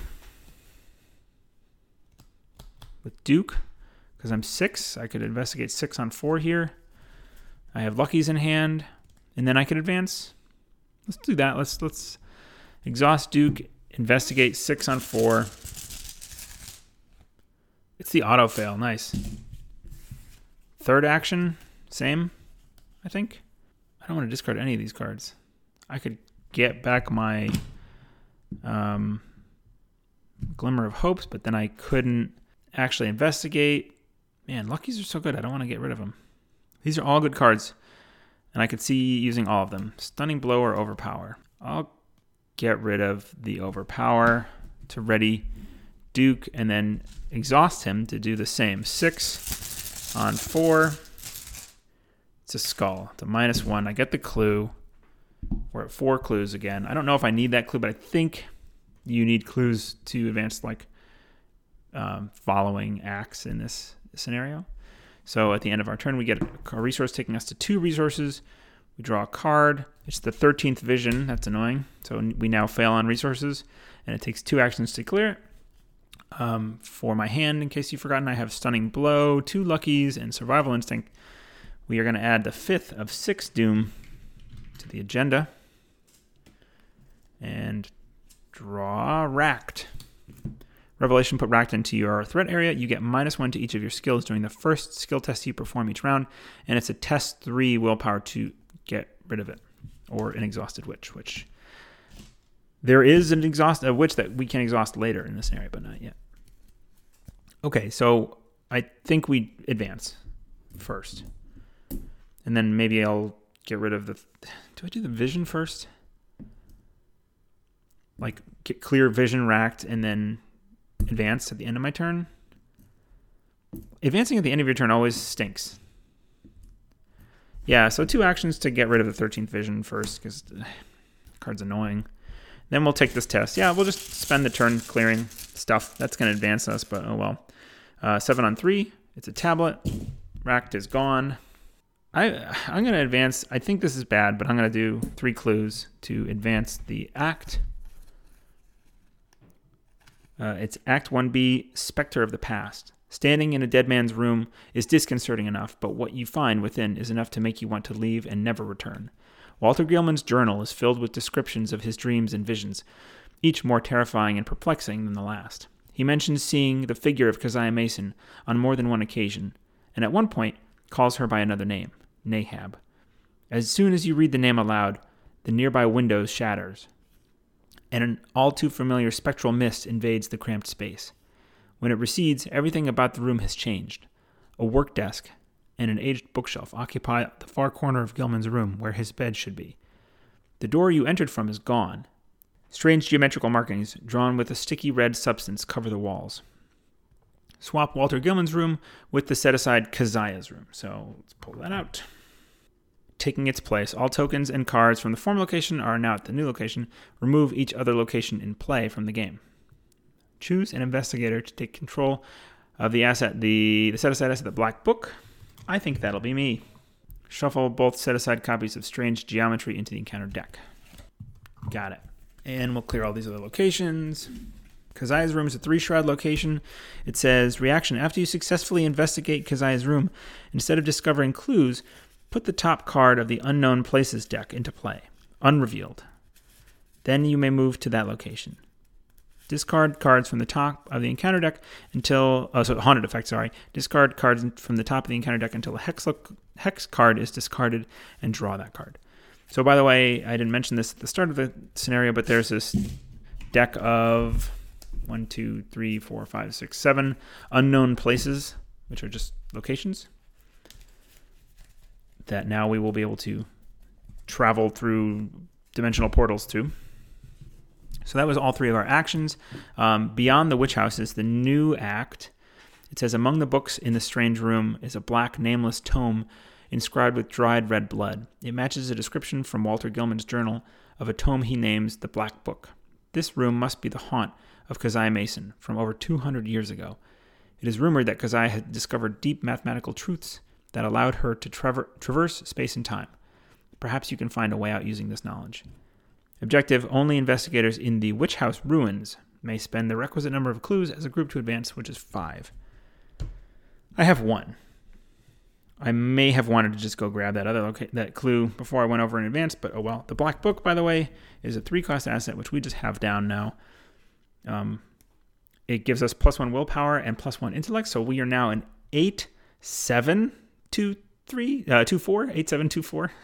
with Duke because I'm six. I could investigate six on four here. I have luckies in hand, and then I could advance. Let's do that. Let's let's exhaust Duke, investigate six on four. It's the auto fail. Nice. Third action, same, I think. I don't want to discard any of these cards. I could get back my um, glimmer of hopes, but then I couldn't actually investigate. Man, luckies are so good. I don't want to get rid of them. These are all good cards, and I could see using all of them. Stunning blow or overpower. I'll get rid of the overpower to ready Duke and then exhaust him to do the same. Six on four. It's a skull. It's a minus one. I get the clue. We're at four clues again. I don't know if I need that clue, but I think you need clues to advance like um, following acts in this scenario. So at the end of our turn, we get a resource taking us to two resources. We draw a card. It's the 13th vision. That's annoying. So we now fail on resources, and it takes two actions to clear it. Um, for my hand, in case you've forgotten, I have Stunning Blow, two Luckies, and Survival Instinct. We are going to add the fifth of six Doom to the agenda. And draw Racked. Revelation put Racked into your threat area. You get minus one to each of your skills during the first skill test you perform each round, and it's a test three willpower to get rid of it, or an exhausted witch, which there is an exhaust a witch that we can exhaust later in this area, but not yet. Okay, so I think we advance first, and then maybe I'll get rid of the. Do I do the vision first? Like get clear vision racked and then advance at the end of my turn. Advancing at the end of your turn always stinks. Yeah, so two actions to get rid of the 13th vision first, because card's annoying. Then we'll take this test. Yeah, we'll just spend the turn clearing stuff. That's going to advance us, but oh well. Uh, seven on three. It's a tablet. Racked is gone. I I'm going to advance. I think this is bad, but I'm going to do three clues to advance the act. Uh, it's Act 1B Spectre of the Past. Standing in a dead man's room is disconcerting enough, but what you find within is enough to make you want to leave and never return. Walter Gilman's journal is filled with descriptions of his dreams and visions, each more terrifying and perplexing than the last. He mentions seeing the figure of Keziah Mason on more than one occasion, and at one point calls her by another name, Nahab. As soon as you read the name aloud, the nearby window shatters, and an all too familiar spectral mist invades the cramped space. When it recedes, everything about the room has changed. A work desk and an aged bookshelf occupy the far corner of Gilman's room where his bed should be. The door you entered from is gone. Strange geometrical markings, drawn with a sticky red substance, cover the walls. Swap Walter Gilman's room with the set aside Keziah's room. So let's pull that out taking its place. All tokens and cards from the former location are now at the new location. Remove each other location in play from the game. Choose an investigator to take control of the asset, the, the set aside asset, the Black Book. I think that'll be me. Shuffle both set aside copies of Strange Geometry into the encounter deck. Got it. And we'll clear all these other locations. Keziah's room is a three shroud location. It says reaction after you successfully investigate Keziah's room, instead of discovering clues, Put the top card of the Unknown Places deck into play, unrevealed. Then you may move to that location. Discard cards from the top of the encounter deck until, oh, so haunted effect, sorry. Discard cards from the top of the encounter deck until a hex, hex card is discarded and draw that card. So, by the way, I didn't mention this at the start of the scenario, but there's this deck of one, two, three, four, five, six, seven unknown places, which are just locations that now we will be able to travel through dimensional portals to. So that was all three of our actions. Um, beyond the witch house is the new act. It says, Among the books in the strange room is a black, nameless tome inscribed with dried red blood. It matches a description from Walter Gilman's journal of a tome he names the Black Book. This room must be the haunt of Keziah Mason from over 200 years ago. It is rumored that Keziah had discovered deep mathematical truths that allowed her to traver- traverse space and time. Perhaps you can find a way out using this knowledge. Objective Only investigators in the Witch House ruins may spend the requisite number of clues as a group to advance, which is five. I have one. I may have wanted to just go grab that other loca- that clue before I went over in advance, but oh well. The Black Book, by the way, is a three cost asset, which we just have down now. Um, it gives us plus one willpower and plus one intellect, so we are now an eight seven two three uh, two four eight seven two four.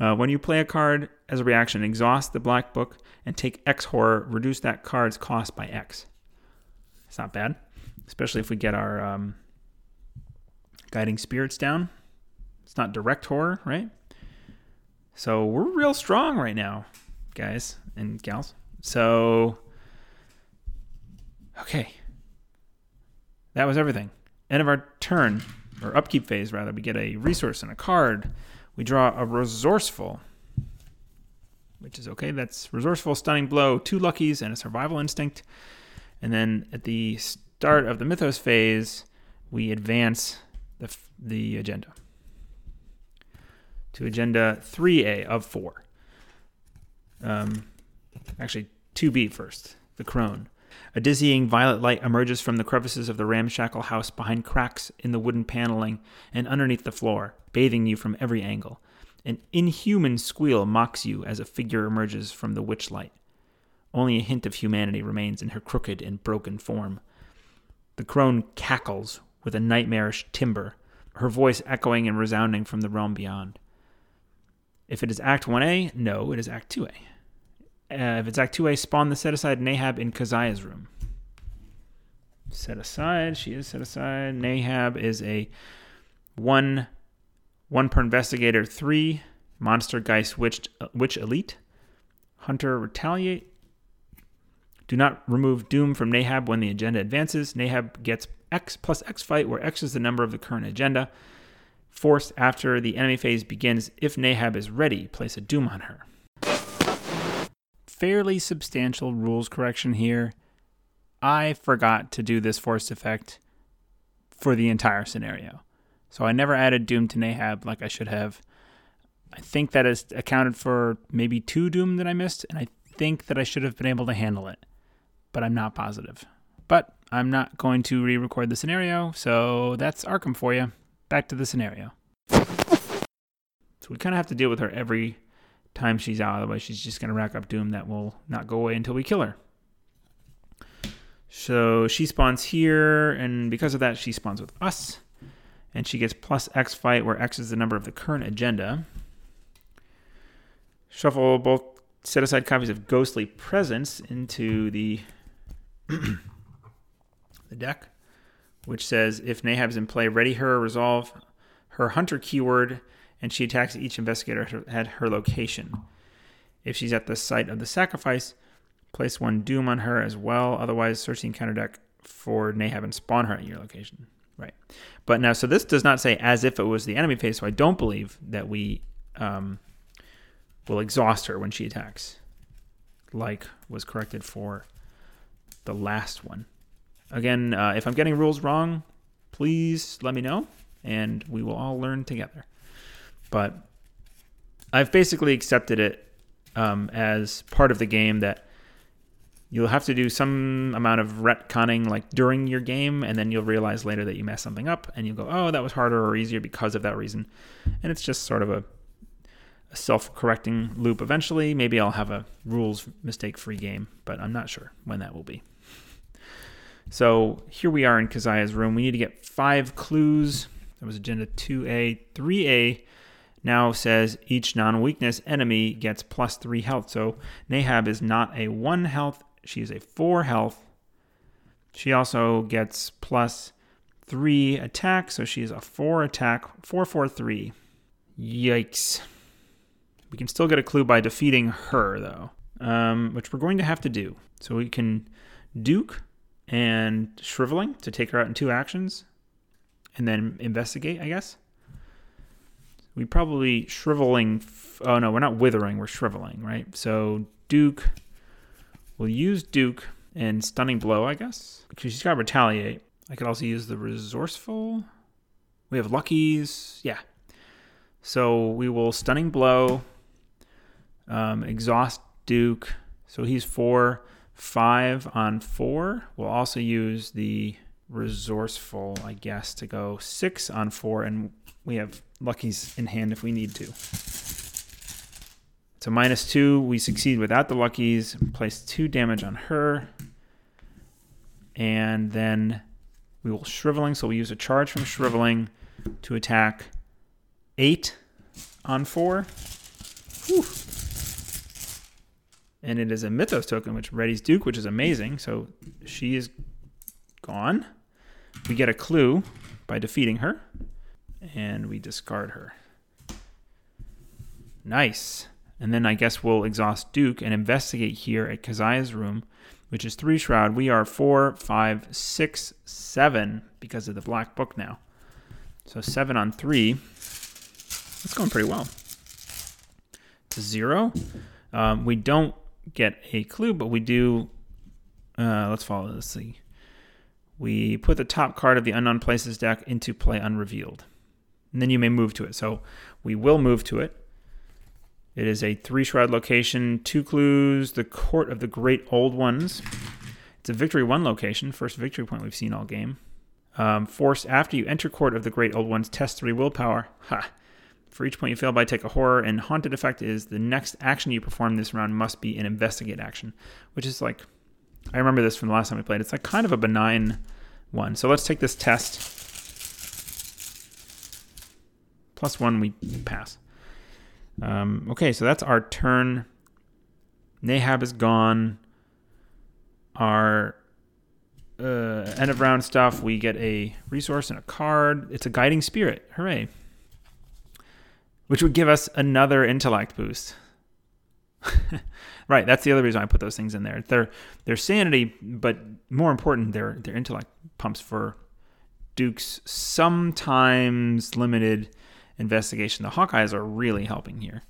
Uh, when you play a card as a reaction, exhaust the black book and take X horror, reduce that card's cost by X. It's not bad, especially if we get our um, guiding spirits down. It's not direct horror, right? So we're real strong right now, guys and gals. So, okay. That was everything. End of our turn, or upkeep phase, rather. We get a resource and a card. We draw a resourceful, which is okay. That's resourceful, stunning blow, two luckies, and a survival instinct. And then at the start of the mythos phase, we advance the, the agenda to agenda 3A of 4. Um, actually, 2B first, the crone. A dizzying violet light emerges from the crevices of the ramshackle house behind cracks in the wooden paneling and underneath the floor, bathing you from every angle. An inhuman squeal mocks you as a figure emerges from the witch light. Only a hint of humanity remains in her crooked and broken form. The crone cackles with a nightmarish timbre, her voice echoing and resounding from the realm beyond. If it is Act 1A, no, it is Act 2A. Uh, if it's Act 2A, spawn the set aside Nahab in Keziah's room. Set aside. She is set aside. Nahab is a one one per investigator, three monster geist witch, witch elite. Hunter retaliate. Do not remove Doom from Nahab when the agenda advances. Nahab gets X plus X fight, where X is the number of the current agenda forced after the enemy phase begins if Nahab is ready. Place a doom on her. Fairly substantial rules correction here. I forgot to do this forced effect for the entire scenario. So I never added Doom to Nahab like I should have. I think that is accounted for maybe two Doom that I missed, and I think that I should have been able to handle it, but I'm not positive. But I'm not going to re record the scenario, so that's Arkham for you back to the scenario. So we kind of have to deal with her every time she's out. Otherwise, she's just going to rack up doom that will not go away until we kill her. So she spawns here, and because of that, she spawns with us. And she gets plus X fight, where X is the number of the current agenda. Shuffle both set aside copies of Ghostly Presence into the the deck which says if Nahab's in play, ready her, resolve her hunter keyword, and she attacks each investigator at her location. If she's at the site of the sacrifice, place one doom on her as well. Otherwise, search the encounter deck for Nahab and spawn her at your location. Right. But now, so this does not say as if it was the enemy phase, so I don't believe that we um, will exhaust her when she attacks, like was corrected for the last one. Again, uh, if I'm getting rules wrong, please let me know and we will all learn together. But I've basically accepted it um, as part of the game that you'll have to do some amount of retconning like during your game and then you'll realize later that you messed something up and you'll go oh that was harder or easier because of that reason and it's just sort of a, a self-correcting loop eventually maybe i'll have a rules mistake free game but i'm not sure when that will be so here we are in Keziah's room. We need to get five clues. That was agenda 2A. 3A now says each non weakness enemy gets plus three health. So Nahab is not a one health, she is a four health. She also gets plus three attack, so she is a four attack, four, four, three. Yikes. We can still get a clue by defeating her, though, um, which we're going to have to do. So we can Duke and shriveling to take her out in two actions and then investigate, I guess. We probably shriveling. Oh no, we're not withering, we're shriveling, right? So Duke, we'll use Duke and stunning blow, I guess, because she's got retaliate. I could also use the resourceful. We have luckies, yeah. So we will stunning blow, um, exhaust Duke. So he's four five on four. We'll also use the resourceful, I guess, to go six on four, and we have luckies in hand if we need to. So minus two, we succeed without the luckies. Place two damage on her. And then we will shriveling. So we use a charge from shriveling to attack eight on four. Whew. And it is a Mythos token, which readies Duke, which is amazing. So she is gone. We get a clue by defeating her, and we discard her. Nice. And then I guess we'll exhaust Duke and investigate here at Keziah's room, which is three shroud. We are four, five, six, seven because of the black book now. So seven on three. That's going pretty well. To zero. Um, we don't get a clue, but we do. Uh, let's follow this. See. We put the top card of the Unknown Places deck into play unrevealed. And then you may move to it. So we will move to it. It is a three shroud location, two clues, the Court of the Great Old Ones. It's a victory one location, first victory point we've seen all game. Um, force after you enter Court of the Great Old Ones, test three willpower. Ha! For each point you fail by, take a horror. And haunted effect is the next action you perform this round must be an investigate action, which is like, I remember this from the last time we played. It's like kind of a benign one. So let's take this test. Plus one, we pass. Um, okay, so that's our turn. Nahab is gone. Our uh, end of round stuff, we get a resource and a card. It's a guiding spirit. Hooray. Which would give us another intellect boost. right, that's the other reason I put those things in there. They're they're sanity, but more important, they're they're intellect pumps for Duke's sometimes limited investigation. The Hawkeyes are really helping here.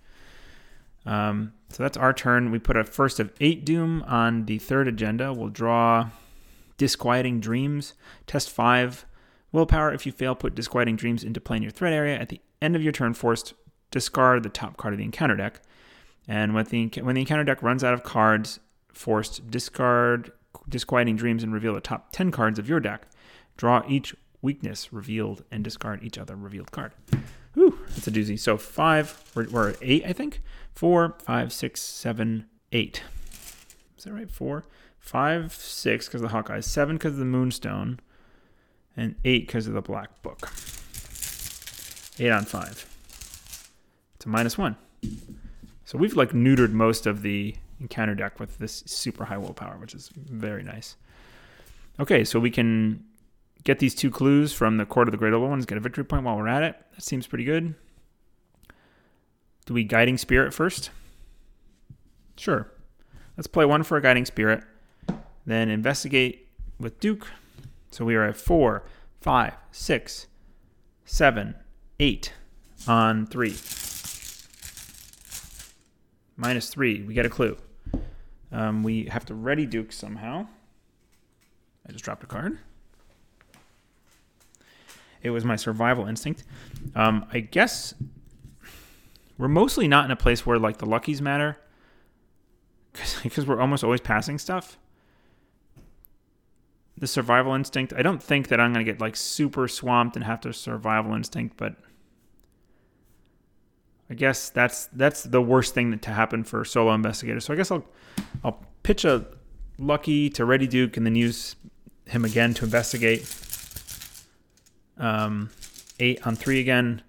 Um, so that's our turn. We put a first of eight Doom on the third agenda. We'll draw Disquieting Dreams. Test five willpower. If you fail, put Disquieting Dreams into play in your threat area. At the end of your turn, forced discard the top card of the encounter deck. And when the, when the encounter deck runs out of cards, forced discard Disquieting Dreams and reveal the top 10 cards of your deck. Draw each weakness revealed and discard each other revealed card. Whew, that's a doozy. So five, we're, we're at eight, I think. Four, five, six, seven, eight. Is that right? Four, five, six because of the Hawkeyes, seven because of the Moonstone, and eight because of the Black Book. Eight on five. It's a minus one. So we've like neutered most of the encounter deck with this super high willpower, which is very nice. Okay, so we can get these two clues from the Court of the Great Old Ones, get a victory point while we're at it. That seems pretty good. Do we Guiding Spirit first? Sure. Let's play one for a Guiding Spirit, then investigate with Duke. So we are at four, five, six, seven, eight on three. Minus three. We get a clue. Um, we have to ready Duke somehow. I just dropped a card. It was my survival instinct. Um, I guess we're mostly not in a place where like the luckies matter because we're almost always passing stuff. The survival instinct. I don't think that I'm gonna get like super swamped and have to survival instinct, but I guess that's that's the worst thing to happen for solo investigators. So I guess I'll I'll pitch a lucky to ready Duke and then use him again to investigate. Um, eight on three again.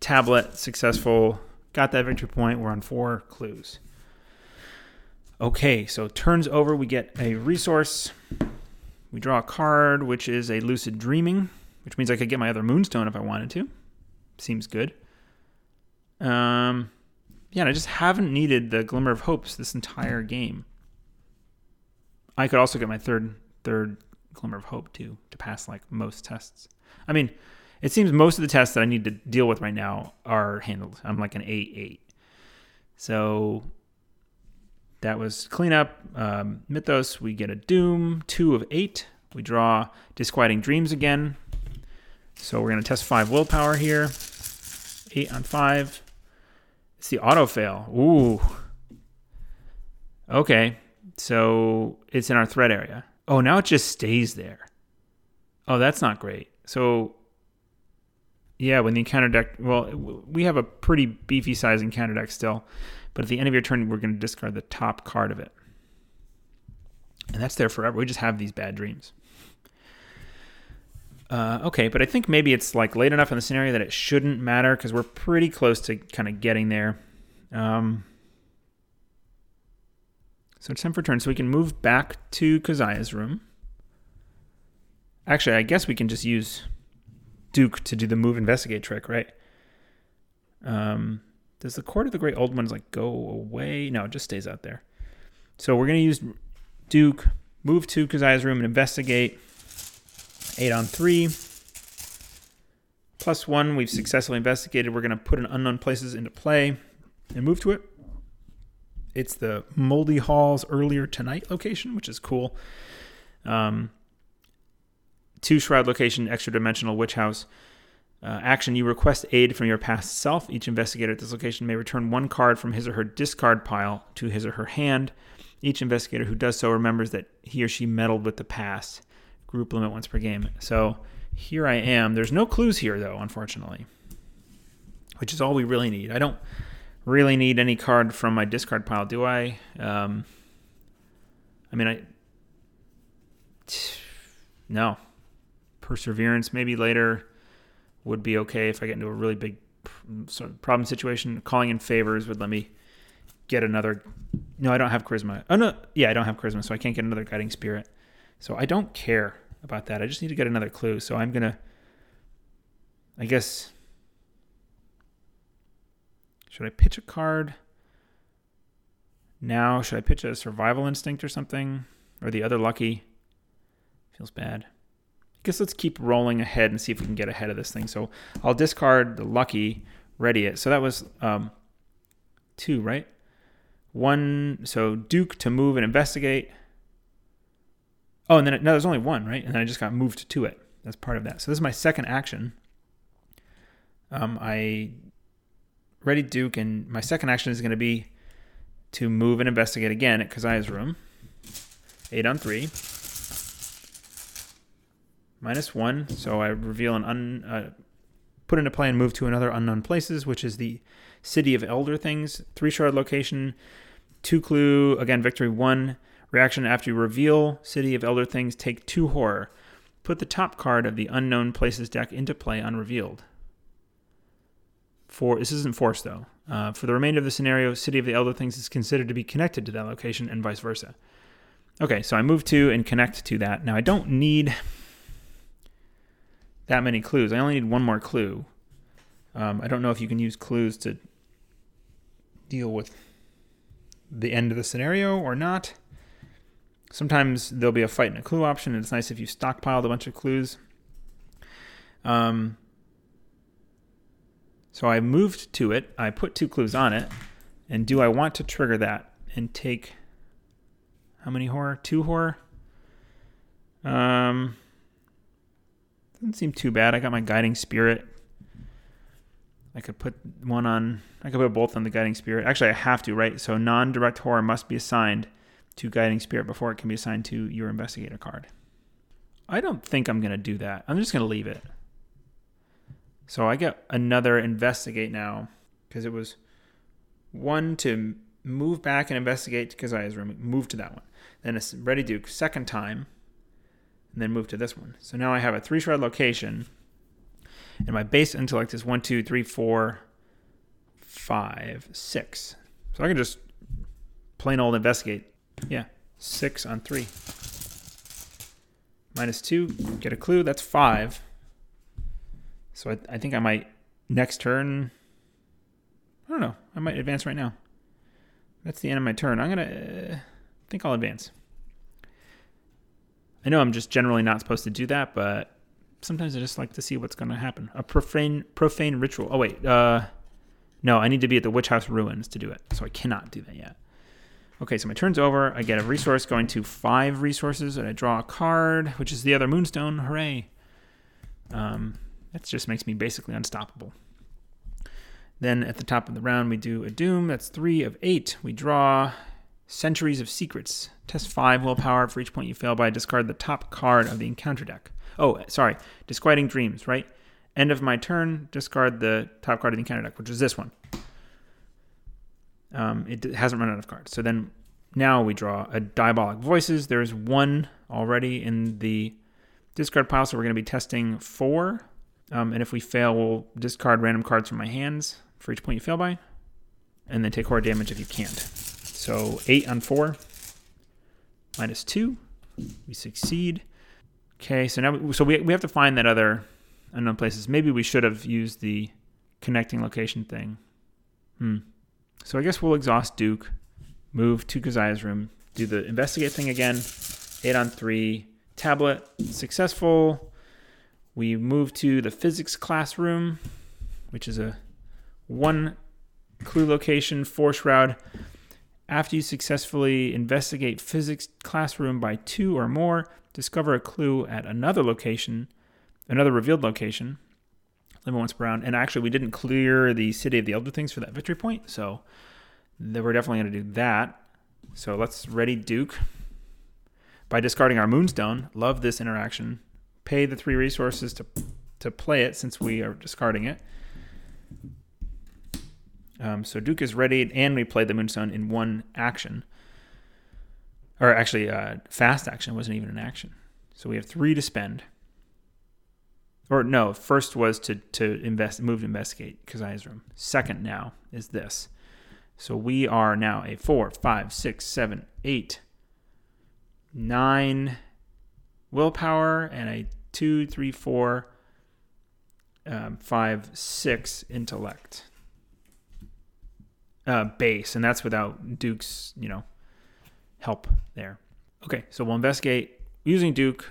Tablet successful. Got that victory point. We're on four clues. Okay, so turns over. We get a resource. We draw a card, which is a lucid dreaming, which means I could get my other moonstone if I wanted to. Seems good. Um, yeah, I just haven't needed the glimmer of hopes this entire game. I could also get my third third glimmer of hope too to pass like most tests. I mean, it seems most of the tests that I need to deal with right now are handled. I'm like an 8 8. So that was cleanup. Um, Mythos, we get a Doom, 2 of 8. We draw Disquieting Dreams again. So we're going to test 5 willpower here. 8 on 5. It's the auto fail. Ooh. Okay. So it's in our threat area. Oh, now it just stays there. Oh, that's not great. So, yeah, when the encounter deck, well, we have a pretty beefy size encounter deck still, but at the end of your turn, we're going to discard the top card of it. And that's there forever. We just have these bad dreams. Uh, okay, but I think maybe it's like late enough in the scenario that it shouldn't matter because we're pretty close to kind of getting there. Um, so it's time for turn. So we can move back to Keziah's room. Actually, I guess we can just use Duke to do the move investigate trick, right? Um, does the Court of the Great Old Ones like go away? No, it just stays out there. So we're gonna use Duke, move to Keziah's room and investigate. Eight on three. Plus one, we've successfully investigated. We're gonna put an unknown places into play and move to it. It's the Moldy Halls earlier tonight location, which is cool. Um, two shroud location, extra dimensional witch house. Uh, action you request aid from your past self. Each investigator at this location may return one card from his or her discard pile to his or her hand. Each investigator who does so remembers that he or she meddled with the past. Group limit once per game. So here I am. There's no clues here, though, unfortunately, which is all we really need. I don't really need any card from my discard pile, do I? Um, I mean, I. No. Perseverance, maybe later would be okay if I get into a really big sort of problem situation. Calling in favors would let me get another. No, I don't have charisma. Oh no, yeah, I don't have charisma, so I can't get another guiding spirit. So I don't care about that. I just need to get another clue. So I'm gonna. I guess. Should I pitch a card? Now, should I pitch a survival instinct or something? Or the other lucky? Feels bad I guess let's keep rolling ahead and see if we can get ahead of this thing. So I'll discard the lucky, ready it. So that was um, two, right? One, so Duke to move and investigate. Oh, and then it, no, there's only one, right? And then I just got moved to it. That's part of that. So this is my second action. Um, I ready Duke, and my second action is going to be to move and investigate again at Keziah's room. Eight on three minus one. So I reveal an un, uh, put into play and move to another unknown places, which is the city of elder things. Three shroud location, two clue. Again, victory one. Reaction after you reveal city of elder things, take two horror. Put the top card of the unknown places deck into play unrevealed. For this isn't forced though. Uh, for the remainder of the scenario, City of the Elder Things is considered to be connected to that location and vice versa. Okay, so I move to and connect to that. Now I don't need that many clues. I only need one more clue. Um, I don't know if you can use clues to deal with the end of the scenario or not. Sometimes there'll be a fight and a clue option, and it's nice if you stockpiled a bunch of clues. Um, so I moved to it. I put two clues on it. And do I want to trigger that and take how many horror? Two horror? Um, doesn't seem too bad. I got my guiding spirit. I could put one on. I could put both on the guiding spirit. Actually, I have to, right? So non-direct horror must be assigned to guiding spirit before it can be assigned to your investigator card. I don't think I'm gonna do that. I'm just gonna leave it. So I get another investigate now because it was one to move back and investigate because I was move to that one. Then it's ready Duke second time and then move to this one. So now I have a three shroud location, and my base intellect is one, two, three, four, five, six. So I can just plain old investigate. Yeah, six on three. Minus two, get a clue. That's five. So I, I think I might next turn. I don't know. I might advance right now. That's the end of my turn. I'm gonna. Uh, think I'll advance. I know I'm just generally not supposed to do that, but sometimes I just like to see what's going to happen. A profane profane ritual. Oh wait, uh, no, I need to be at the witch house ruins to do it, so I cannot do that yet. Okay, so my turn's over. I get a resource going to five resources, and I draw a card, which is the other moonstone. Hooray! Um, that just makes me basically unstoppable. Then at the top of the round, we do a doom. That's three of eight. We draw Centuries of Secrets. Test 5 willpower. For each point you fail by, discard the top card of the encounter deck. Oh, sorry. Disquieting Dreams, right? End of my turn, discard the top card of the encounter deck, which is this one. Um, it hasn't run out of cards. So then now we draw a Diabolic Voices. There's one already in the discard pile, so we're going to be testing four. Um, and if we fail, we'll discard random cards from my hands for each point you fail by. and then take horror damage if you can't. So eight on four, minus two. We succeed. Okay, so now we, so we we have to find that other unknown places. Maybe we should have used the connecting location thing. Hmm. So I guess we'll exhaust Duke, move to Keziah's room, do the investigate thing again. Eight on three. Tablet successful. We move to the physics classroom, which is a one clue location, four shroud. After you successfully investigate physics classroom by two or more, discover a clue at another location, another revealed location. Limit once per round. And actually, we didn't clear the City of the Elder Things for that victory point, so we're definitely going to do that. So let's ready Duke by discarding our Moonstone. Love this interaction. Pay the three resources to to play it since we are discarding it. Um, so Duke is ready, and we played the Moonstone in one action. Or actually, uh, fast action wasn't even an action. So we have three to spend. Or no, first was to to invest, move to investigate Keziah's room. Second now is this. So we are now a four, five, six, seven, eight, nine willpower, and a two, three, four, um, five, six intellect uh, base, and that's without Duke's, you know, help there. Okay, so we'll investigate using Duke.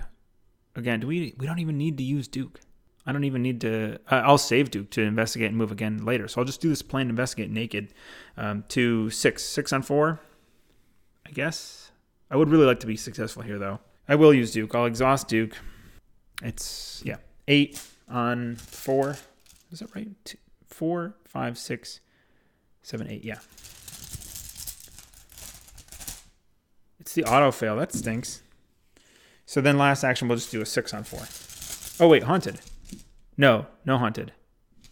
Again, do we we don't even need to use Duke. I don't even need to. Uh, I'll save Duke to investigate and move again later. So I'll just do this plain investigate naked. Um, to six, six on four. I guess I would really like to be successful here, though. I will use Duke. I'll exhaust Duke. It's yeah, eight on four. Is that right? Two, four, five, six, seven, eight. Yeah. It's the auto fail. That stinks. So then last action, we'll just do a six on four. Oh wait, haunted. No, no haunted.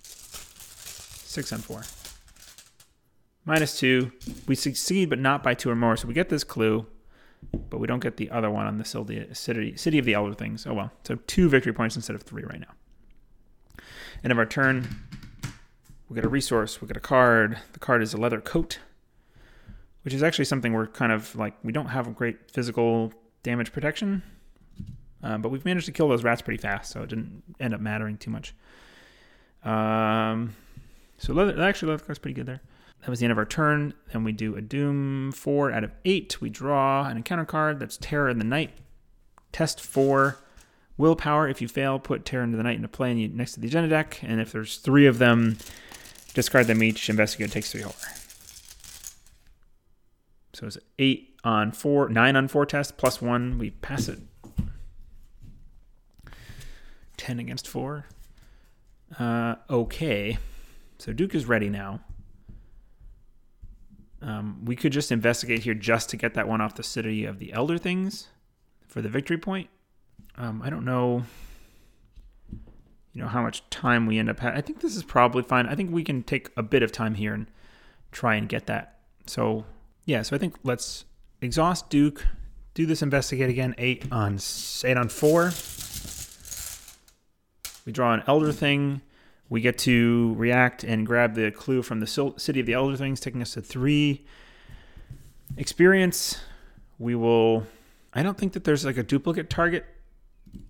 Six on four. Minus two. We succeed, but not by two or more. So we get this clue, but we don't get the other one on the city, city of the Elder Things. Oh well. So two victory points instead of three right now. End of our turn. We get a resource. We get a card. The card is a leather coat, which is actually something we're kind of like. We don't have a great physical damage protection, um, but we've managed to kill those rats pretty fast, so it didn't end up mattering too much. Um, so leather, actually, leather card's pretty good there. That was the end of our turn. Then we do a Doom 4 out of 8. We draw an encounter card. That's Terror in the Night. Test 4. Willpower. If you fail, put Terror into the Night into play next to the agenda deck. And if there's three of them, discard them each. Investigate takes 3 horror. So it's 8 on 4, 9 on 4 test, plus 1. We pass it 10 against 4. Uh, okay. So Duke is ready now. Um, we could just investigate here just to get that one off the City of the Elder Things for the victory point. Um, I don't know, you know, how much time we end up having. I think this is probably fine. I think we can take a bit of time here and try and get that. So, yeah, so I think let's exhaust Duke, do this investigate again, 8 on 8 on 4. We draw an Elder Thing. We get to react and grab the clue from the City of the Elder Things, taking us to three experience. We will. I don't think that there's like a duplicate target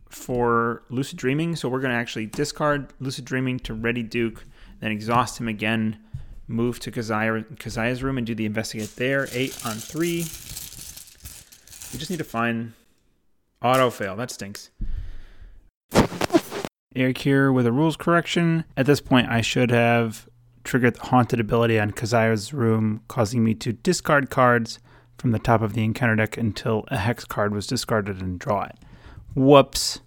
for Lucid Dreaming, so we're going to actually discard Lucid Dreaming to Ready Duke, then exhaust him again, move to Keziah's room and do the investigate there. Eight on three. We just need to find auto fail. That stinks. Eric here with a rules correction. At this point, I should have triggered the haunted ability on Keziah's room, causing me to discard cards from the top of the encounter deck until a hex card was discarded and draw it. Whoops.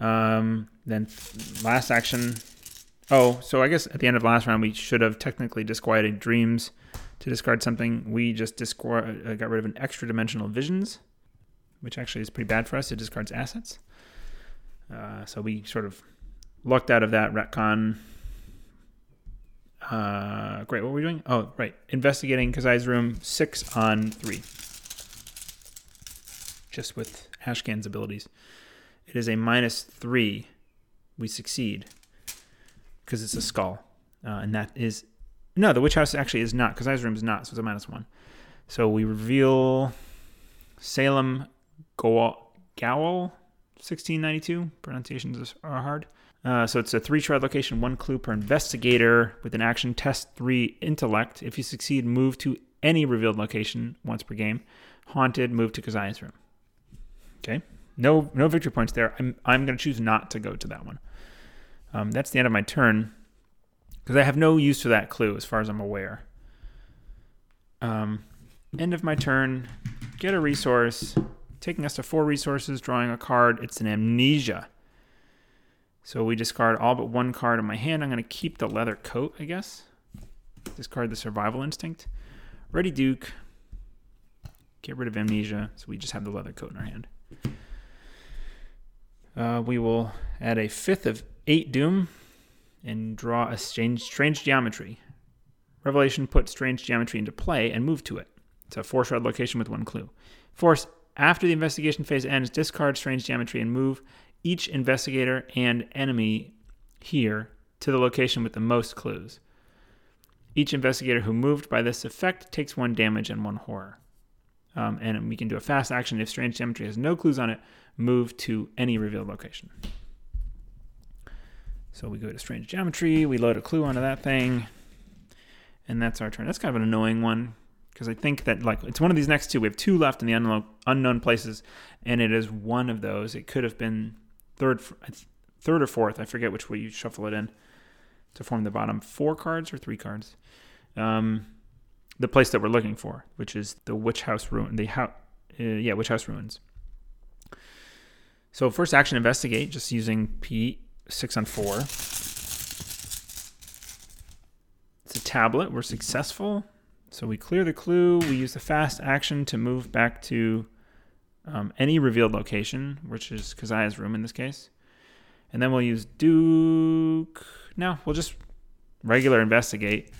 Um, then last action. Oh, so I guess at the end of last round, we should have technically disquieted dreams to discard something. We just discard, uh, got rid of an extra dimensional visions, which actually is pretty bad for us. It discards assets. Uh, so we sort of lucked out of that retcon. Uh, great. What were we doing? Oh, right. Investigating Keziah's room six on three. Just with Ashcan's abilities. It is a minus three. We succeed because it's a skull. Uh, and that is No, the witch house actually is not. Keziah's room is not, so it's a minus one. So we reveal Salem Gowl, Gowl 1692. Pronunciations are hard. Uh, so it's a three shroud location, one clue per investigator with an action test three intellect. If you succeed, move to any revealed location once per game. Haunted, move to Keziah's room. Okay. No no victory points there. I'm I'm gonna choose not to go to that one. Um, that's the end of my turn because I have no use for that clue as far as I'm aware. Um, end of my turn. Get a resource, taking us to four resources. Drawing a card. It's an amnesia. So we discard all but one card in my hand. I'm going to keep the leather coat, I guess. Discard the survival instinct. Ready Duke. Get rid of amnesia. So we just have the leather coat in our hand. Uh, we will add a fifth of eight doom and draw a strange, strange geometry. Revelation put strange geometry into play and move to it. It's a four shroud location with one clue. Force, after the investigation phase ends, discard strange geometry and move each investigator and enemy here to the location with the most clues. Each investigator who moved by this effect takes one damage and one horror. Um, and we can do a fast action if strange geometry has no clues on it, move to any revealed location. So we go to strange geometry, we load a clue onto that thing, and that's our turn. That's kind of an annoying one because I think that like it's one of these next two. We have two left in the unknown unknown places, and it is one of those. It could have been third, third or fourth. I forget which way you shuffle it in to form the bottom four cards or three cards. Um, the place that we're looking for, which is the Witch House ruin. The how, uh, yeah, Witch House ruins. So first action, investigate, just using P six on four. It's a tablet. We're successful. So we clear the clue. We use the fast action to move back to um, any revealed location, which is Keziah's room in this case. And then we'll use Duke. No, we'll just regular investigate.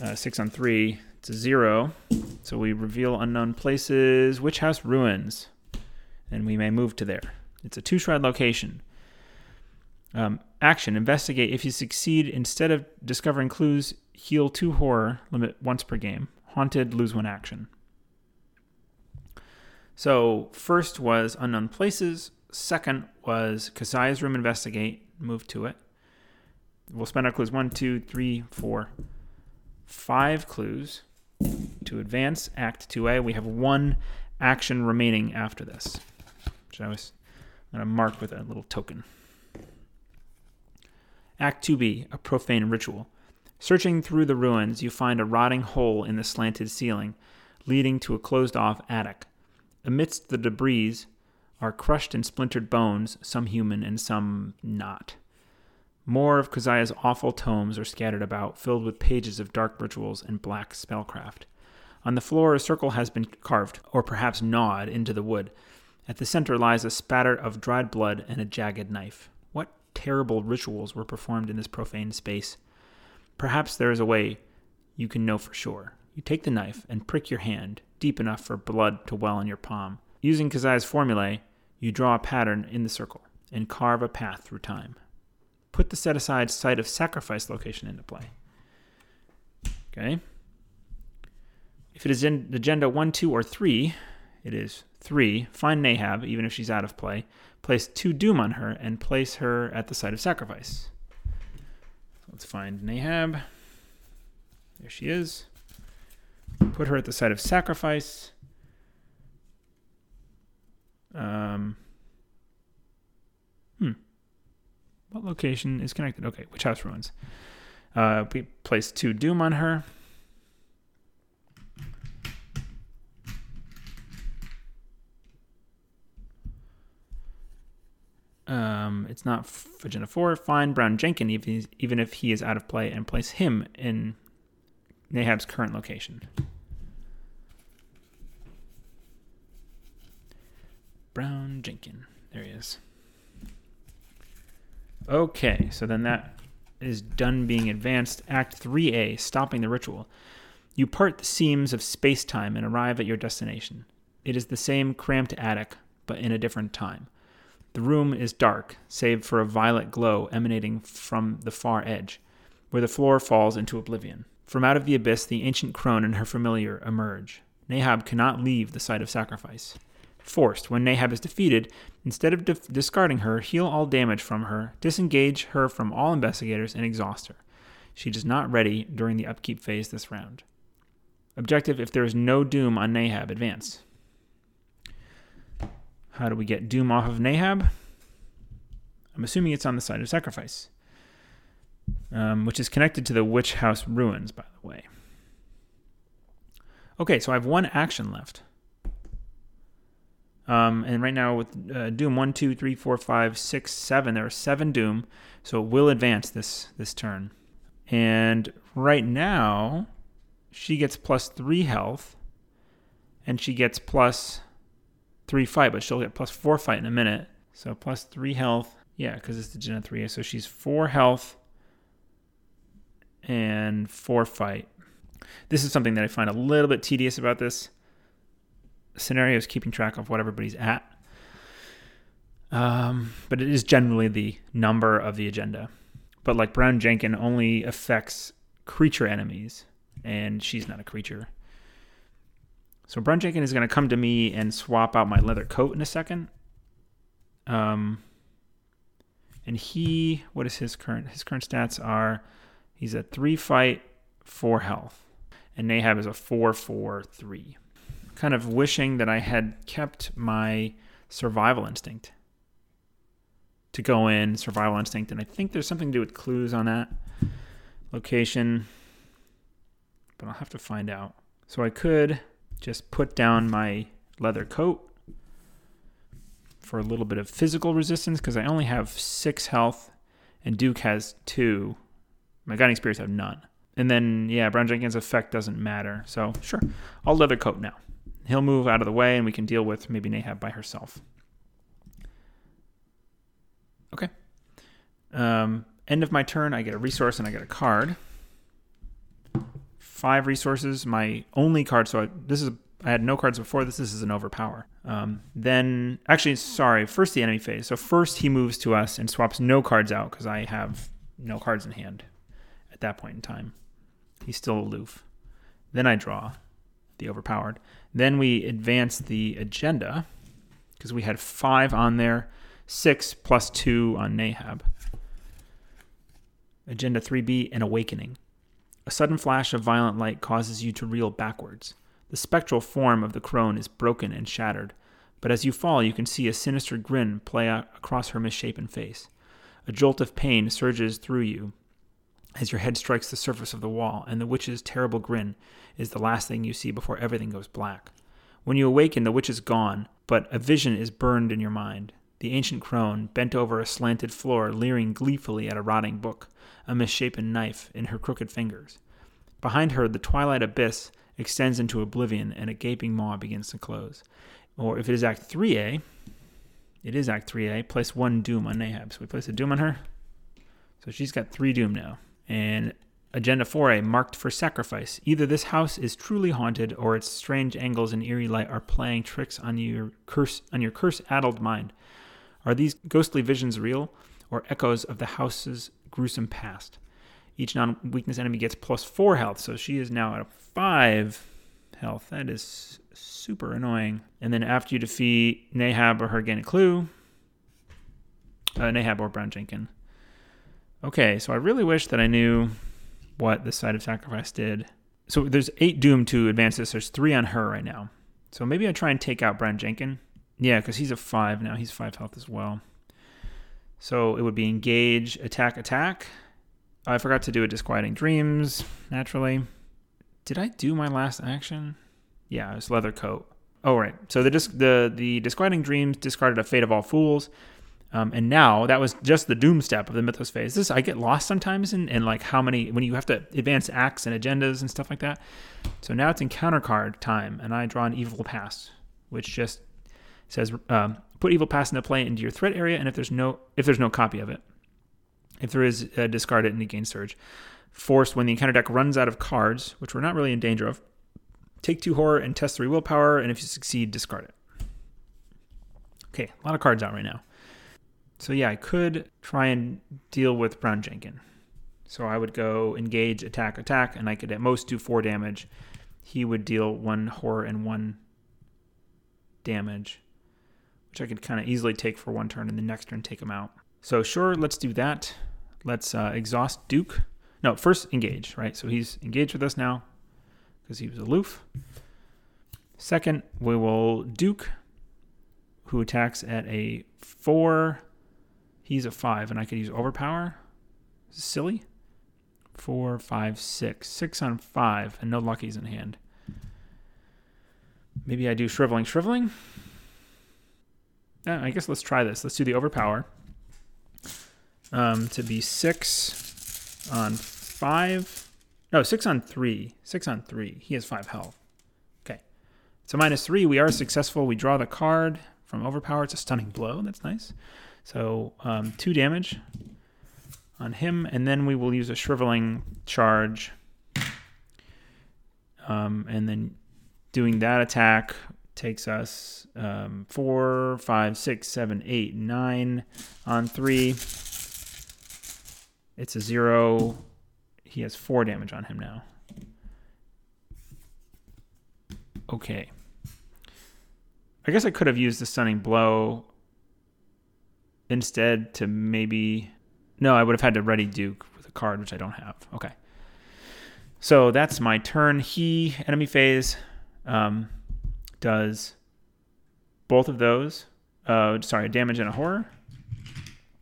Uh, six on three. A zero. So we reveal unknown places. Witch house ruins? And we may move to there. It's a two shroud location. Um, action investigate. If you succeed, instead of discovering clues, heal two horror, limit once per game. Haunted, lose one action. So, first was unknown places. Second was Keziah's room investigate, move to it. We'll spend our clues one, two, three, four, five clues to advance Act 2A. We have one action remaining after this, which I was going to mark with a little token. Act 2B, a profane ritual. Searching through the ruins, you find a rotting hole in the slanted ceiling, leading to a closed off attic. Amidst the debris are crushed and splintered bones, some human and some not. More of Keziah's awful tomes are scattered about, filled with pages of dark rituals and black spellcraft. On the floor, a circle has been carved, or perhaps gnawed, into the wood. At the center lies a spatter of dried blood and a jagged knife. Terrible rituals were performed in this profane space? Perhaps there is a way you can know for sure. You take the knife and prick your hand deep enough for blood to well in your palm. Using Keziah's formulae, you draw a pattern in the circle and carve a path through time. Put the set aside site of sacrifice location into play. Okay. If it is in agenda 1, 2, or 3, it is 3. Find Nahab, even if she's out of play. Place 2 Doom on her and place her at the site of sacrifice. Let's find Nahab. There she is. Put her at the site of sacrifice. Um, hmm. What location is connected? Okay, Witch House Ruins. Uh, we place two Doom on her. Um, it's not agenda four. Find Brown Jenkin, even, even if he is out of play, and place him in Nahab's current location. Brown Jenkin. There he is. Okay, so then that is done being advanced. Act 3A, stopping the ritual. You part the seams of space time and arrive at your destination. It is the same cramped attic, but in a different time. The room is dark, save for a violet glow emanating from the far edge. where the floor falls into oblivion. From out of the abyss, the ancient crone and her familiar emerge. Nahab cannot leave the site of sacrifice. Forced, when Nahab is defeated, instead of dif- discarding her, heal all damage from her, disengage her from all investigators, and exhaust her. She is not ready during the upkeep phase this round. Objective if there is no Doom on Nahab, advance. How do we get Doom off of Nahab? I'm assuming it's on the site of sacrifice, um, which is connected to the Witch House ruins, by the way. Okay, so I have one action left. Um, and right now with uh, Doom 1, 2, 3, 4, 5, 6, 7, there are seven Doom, so it will advance this this turn. And right now, she gets plus three health, and she gets plus three fight, but she'll get plus four fight in a minute. So plus three health, yeah, because it's the Gen 3. So she's four health and four fight. This is something that I find a little bit tedious about this scenario is keeping track of what everybody's at. Um, but it is generally the number of the agenda. But like Brown Jenkin only affects creature enemies, and she's not a creature. So Brown Jenkin is going to come to me and swap out my leather coat in a second. Um, and he, what is his current? His current stats are, he's at three fight, four health, and Nahab is a four four three kind of wishing that I had kept my survival instinct to go in, survival instinct, and I think there's something to do with clues on that location, but I'll have to find out. So I could just put down my leather coat for a little bit of physical resistance because I only have six health and Duke has two. My guiding spirits have none. And then, yeah, Brown Jenkins' effect doesn't matter. So, sure, I'll leather coat now. He'll move out of the way and we can deal with maybe Nahab by herself. Okay. Um, end of my turn, I get a resource and I get a card. Five resources, my only card. So I, this is I had no cards before this. This is an overpower. Um, then, actually, sorry. First, the enemy phase. So first, he moves to us and swaps no cards out because I have no cards in hand at that point in time. He's still aloof. Then I draw the overpowered. Then we advance the agenda because we had five on there, six plus two on Nahab. Agenda 3B An Awakening. A sudden flash of violent light causes you to reel backwards. The spectral form of the crone is broken and shattered, but as you fall, you can see a sinister grin play across her misshapen face. A jolt of pain surges through you as your head strikes the surface of the wall, and the witch's terrible grin is the last thing you see before everything goes black. When you awaken, the witch is gone, but a vision is burned in your mind. The ancient crone, bent over a slanted floor, leering gleefully at a rotting book, a misshapen knife in her crooked fingers. Behind her, the twilight abyss extends into oblivion, and a gaping maw begins to close. Or if it is Act 3A, it is Act 3A, place one doom on Nahab. So we place a doom on her. So she's got three doom now and Agenda 4A marked for sacrifice. Either this house is truly haunted or its strange angles and eerie light are playing tricks on your curse on your curse-addled mind. Are these ghostly visions real or echoes of the house's gruesome past? Each non-weakness enemy gets plus 4 health, so she is now at 5 health. That is super annoying. And then after you defeat Nahab or her gain a clue, uh, Nahab or Brown Jenkin, Okay, so I really wish that I knew what the site of sacrifice did. So there's eight doom to advance this. There's three on her right now. So maybe I try and take out Brown Jenkin. Yeah, because he's a five now. He's five health as well. So it would be engage, attack, attack. I forgot to do a disquieting dreams, naturally. Did I do my last action? Yeah, it was leather coat. Oh right. So the disc, the the disquieting dreams discarded a fate of all fools. Um, and now that was just the doom step of the mythos phase. This I get lost sometimes in, in like how many when you have to advance acts and agendas and stuff like that. So now it's encounter card time, and I draw an evil past, which just says um, put evil pass into play into your threat area, and if there's no if there's no copy of it, if there is, uh, discard it and gain surge. Forced when the encounter deck runs out of cards, which we're not really in danger of. Take two horror and test three willpower, and if you succeed, discard it. Okay, a lot of cards out right now. So yeah, I could try and deal with Brown Jenkin. So I would go engage, attack, attack, and I could at most do four damage. He would deal one horror and one damage, which I could kind of easily take for one turn, and the next turn take him out. So sure, let's do that. Let's uh, exhaust Duke. No, first engage, right? So he's engaged with us now because he was aloof. Second, we will Duke, who attacks at a four. He's a five, and I could use overpower. Silly. Four, five, six. Six on five, and no luckies in hand. Maybe I do shriveling, shriveling. Yeah, I guess let's try this. Let's do the overpower. Um, to be six on five. No, six on three. Six on three. He has five health. Okay. So minus three, we are successful. We draw the card from overpower. It's a stunning blow. That's nice. So um, two damage on him, and then we will use a shriveling charge. Um, and then doing that attack takes us um, four, five, six, seven, eight, nine on three. It's a zero. He has four damage on him now. Okay. I guess I could have used the stunning blow instead to maybe. No, I would have had to ready Duke with a card, which I don't have. Okay. So that's my turn. He, enemy phase, um, does both of those. Uh, sorry, damage and a horror.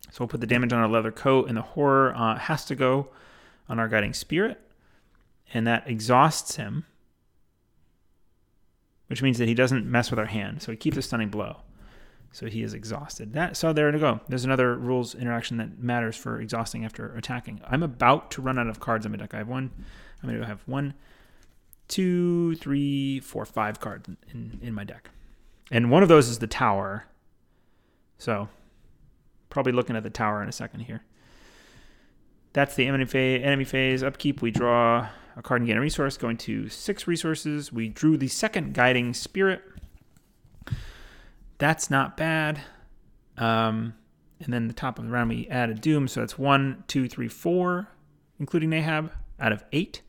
So we'll put the damage on our leather coat, and the horror uh, has to go on our guiding spirit, and that exhausts him, which means that he doesn't mess with our hand. So he keeps a stunning blow. So he is exhausted. That so there to go. There's another rules interaction that matters for exhausting after attacking. I'm about to run out of cards on my deck. I have one. I'm going to have one, two, three, four, five cards in, in my deck. And one of those is the tower. So probably looking at the tower in a second here. That's the enemy phase, enemy phase upkeep. We draw a card and gain a resource, going to six resources. We drew the second guiding spirit. That's not bad. Um, and then the top of the round, we add a doom. So that's one, two, three, four, including Nahab, out of eight.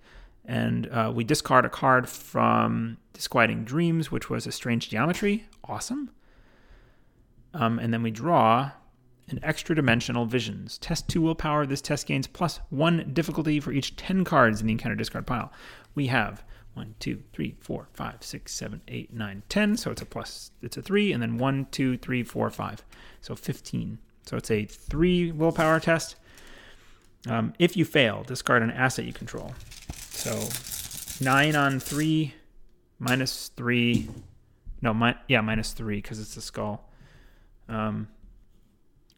And uh, we discard a card from Disquieting Dreams, which was a strange geometry. Awesome. Um, and then we draw an extra dimensional visions. Test 2 willpower. This test gains plus 1 difficulty for each 10 cards in the encounter discard pile. We have 1, 2, 3, 4, 5, 6, 7, 8, 9, 10. So it's a plus, it's a 3. And then 1, 2, 3, 4, 5. So 15. So it's a 3 willpower test. Um, if you fail, discard an asset you control. So 9 on 3, minus 3. No, mi- yeah, minus 3 because it's a skull. Um,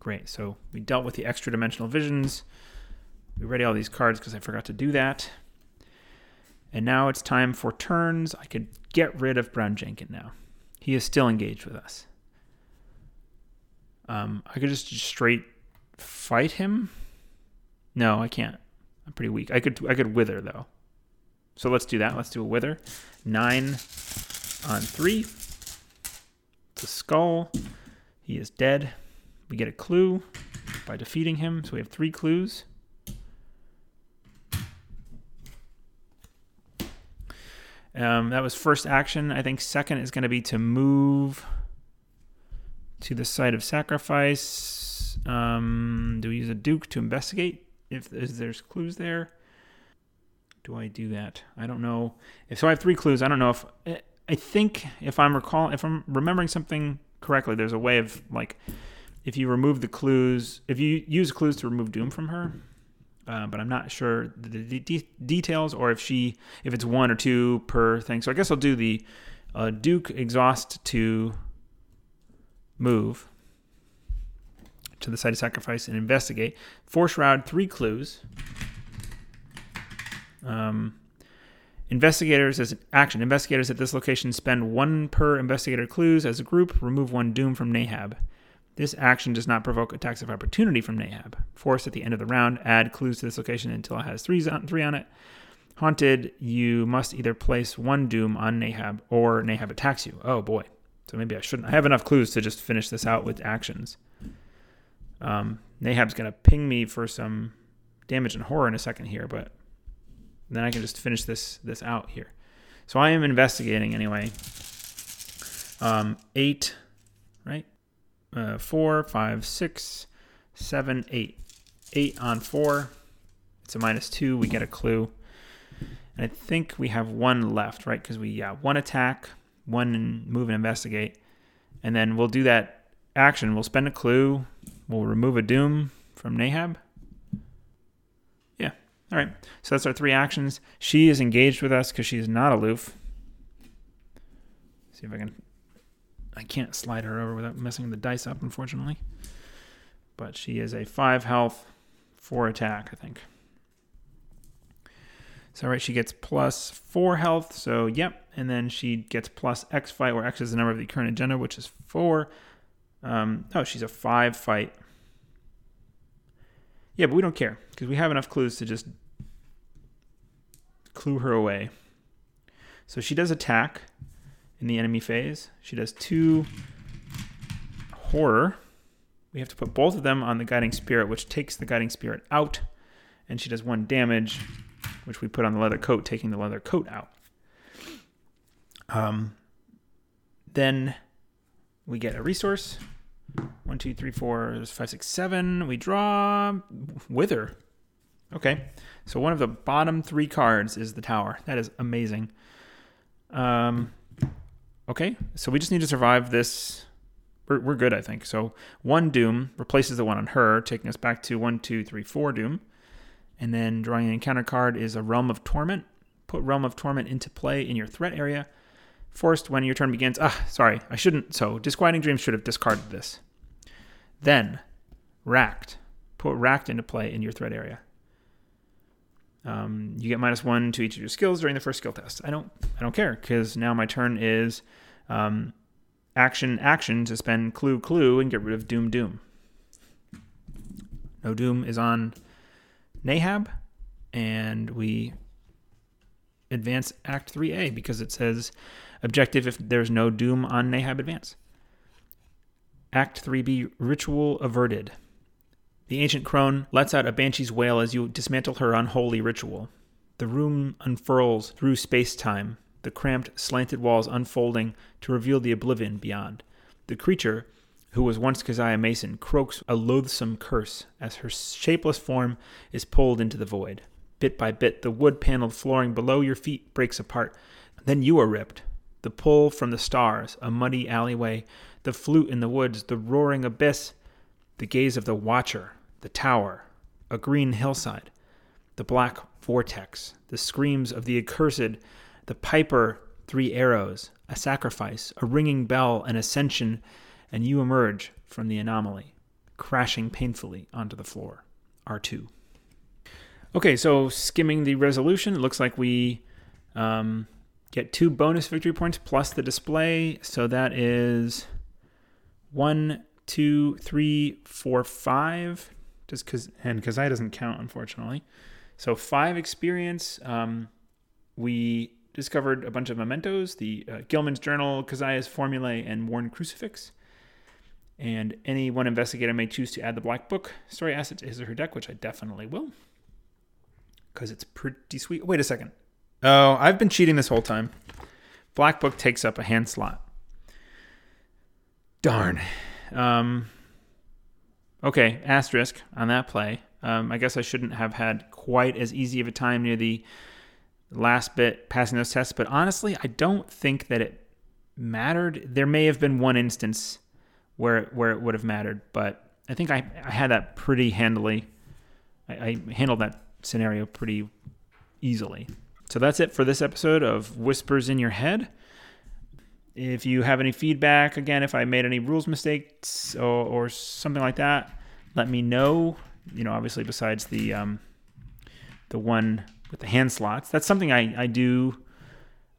Great. So we dealt with the extra dimensional visions. We ready all these cards because I forgot to do that. And now it's time for turns. I could get rid of Brown Jenkin now. He is still engaged with us. Um, I could just straight fight him. No, I can't. I'm pretty weak. I could I could wither though. So let's do that. Let's do a wither. Nine on three. It's a skull. He is dead. We get a clue by defeating him, so we have three clues. Um, that was first action. I think second is going to be to move to the site of sacrifice. Um, do we use a duke to investigate if there's clues there? Do I do that? I don't know. If so, I have three clues. I don't know if I think if I'm recall if I'm remembering something correctly, there's a way of like if you remove the clues, if you use clues to remove Doom from her, uh, but I'm not sure the de- details or if she if it's one or two per thing. So I guess I'll do the uh, Duke exhaust to move to the site of sacrifice and investigate. Force shroud three clues. Um, investigators as action. Investigators at this location spend one per investigator clues as a group. Remove one doom from Nahab. This action does not provoke attacks of opportunity from Nahab. Force at the end of the round, add clues to this location until it has three on, three on it. Haunted, you must either place one doom on Nahab or Nahab attacks you. Oh boy. So maybe I shouldn't. I have enough clues to just finish this out with actions. Um, Nahab's going to ping me for some damage and horror in a second here, but then I can just finish this this out here. So I am investigating anyway. Um, eight, right? Uh, four, five, six, seven, eight. Eight on four. It's a minus two. We get a clue. And I think we have one left, right? Because we, yeah, one attack, one move and investigate. And then we'll do that action. We'll spend a clue. We'll remove a doom from Nahab. All right. So that's our three actions. She is engaged with us because she's not aloof. See if I can. I can't slide her over without messing the dice up, unfortunately. But she is a five health, four attack, I think. So right, she gets plus four health. So yep, and then she gets plus X fight, where X is the number of the current agenda, which is four. Um, oh, she's a five fight. Yeah, but we don't care because we have enough clues to just clue her away. So she does attack in the enemy phase. She does two horror. We have to put both of them on the guiding spirit, which takes the guiding spirit out, and she does one damage which we put on the leather coat, taking the leather coat out. Um, then we get a resource. One, two, three, four, five, six, seven. We draw Wither. Okay. So one of the bottom three cards is the tower. That is amazing. Um, okay. So we just need to survive this. We're, we're good, I think. So one Doom replaces the one on her, taking us back to one, two, three, four Doom. And then drawing an encounter card is a Realm of Torment. Put Realm of Torment into play in your threat area. Forced when your turn begins. Ah, sorry, I shouldn't. So, Disquieting Dreams should have discarded this. Then, Racked. Put Racked into play in your threat area. Um, you get minus one to each of your skills during the first skill test. I don't, I don't care because now my turn is um, action, action to spend clue, clue, and get rid of Doom, Doom. No Doom is on Nahab, and we advance Act 3A because it says objective if there's no doom on Nahab advance. Act 3B Ritual Averted. The ancient crone lets out a banshee's wail as you dismantle her unholy ritual. The room unfurls through space time, the cramped, slanted walls unfolding to reveal the oblivion beyond. The creature who was once Keziah Mason, croaks a loathsome curse as her shapeless form is pulled into the void. Bit by bit, the wood paneled flooring below your feet breaks apart. Then you are ripped. The pull from the stars, a muddy alleyway, the flute in the woods, the roaring abyss, the gaze of the watcher, the tower, a green hillside, the black vortex, the screams of the accursed, the piper, three arrows, a sacrifice, a ringing bell, an ascension, and you emerge from the anomaly, crashing painfully onto the floor. R2. Okay, so skimming the resolution, it looks like we um, get two bonus victory points plus the display. So that is one, two, three, four, five. Just because, and because I doesn't count, unfortunately. So five experience. Um, we discovered a bunch of mementos the uh, Gilman's Journal, Keziah's Formulae, and Worn Crucifix and any one investigator may choose to add the black book story asset to his or her deck, which I definitely will, because it's pretty sweet. Wait a second. Oh, I've been cheating this whole time. Black book takes up a hand slot. Darn. Um, okay, asterisk on that play. Um, I guess I shouldn't have had quite as easy of a time near the last bit passing those tests, but honestly, I don't think that it mattered. There may have been one instance where where it would have mattered. But I think I, I had that pretty handily. I, I handled that scenario pretty easily. So that's it for this episode of Whispers in Your Head. If you have any feedback, again, if I made any rules mistakes or, or something like that, let me know. You know, obviously, besides the um, the one with the hand slots, that's something I, I do.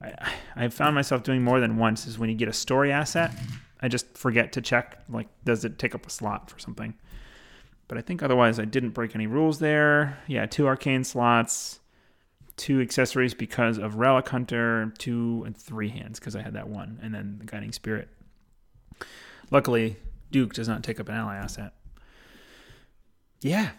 I, I've found myself doing more than once is when you get a story asset I just forget to check like does it take up a slot for something. But I think otherwise I didn't break any rules there. Yeah, two arcane slots, two accessories because of Relic Hunter, two and three hands because I had that one, and then the Guiding Spirit. Luckily, Duke does not take up an ally asset. Yeah.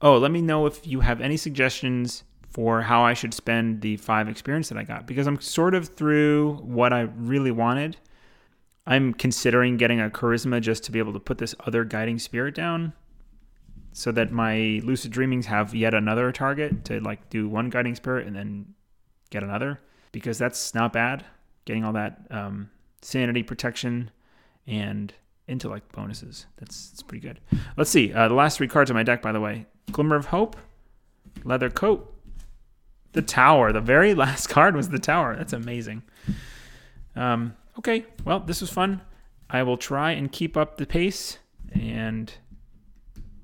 Oh, let me know if you have any suggestions for how I should spend the five experience that I got because I'm sort of through what I really wanted. I'm considering getting a charisma just to be able to put this other guiding spirit down so that my lucid dreamings have yet another target to like do one guiding spirit and then get another because that's not bad getting all that um, sanity protection and intellect bonuses. That's, that's pretty good. Let's see. Uh, the last three cards on my deck, by the way Glimmer of Hope, Leather Coat, the Tower. The very last card was the Tower. That's amazing. Um, okay, well, this was fun. I will try and keep up the pace and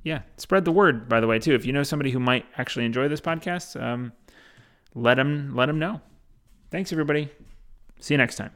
yeah, spread the word. By the way, too, if you know somebody who might actually enjoy this podcast, um, let them let them know. Thanks, everybody. See you next time.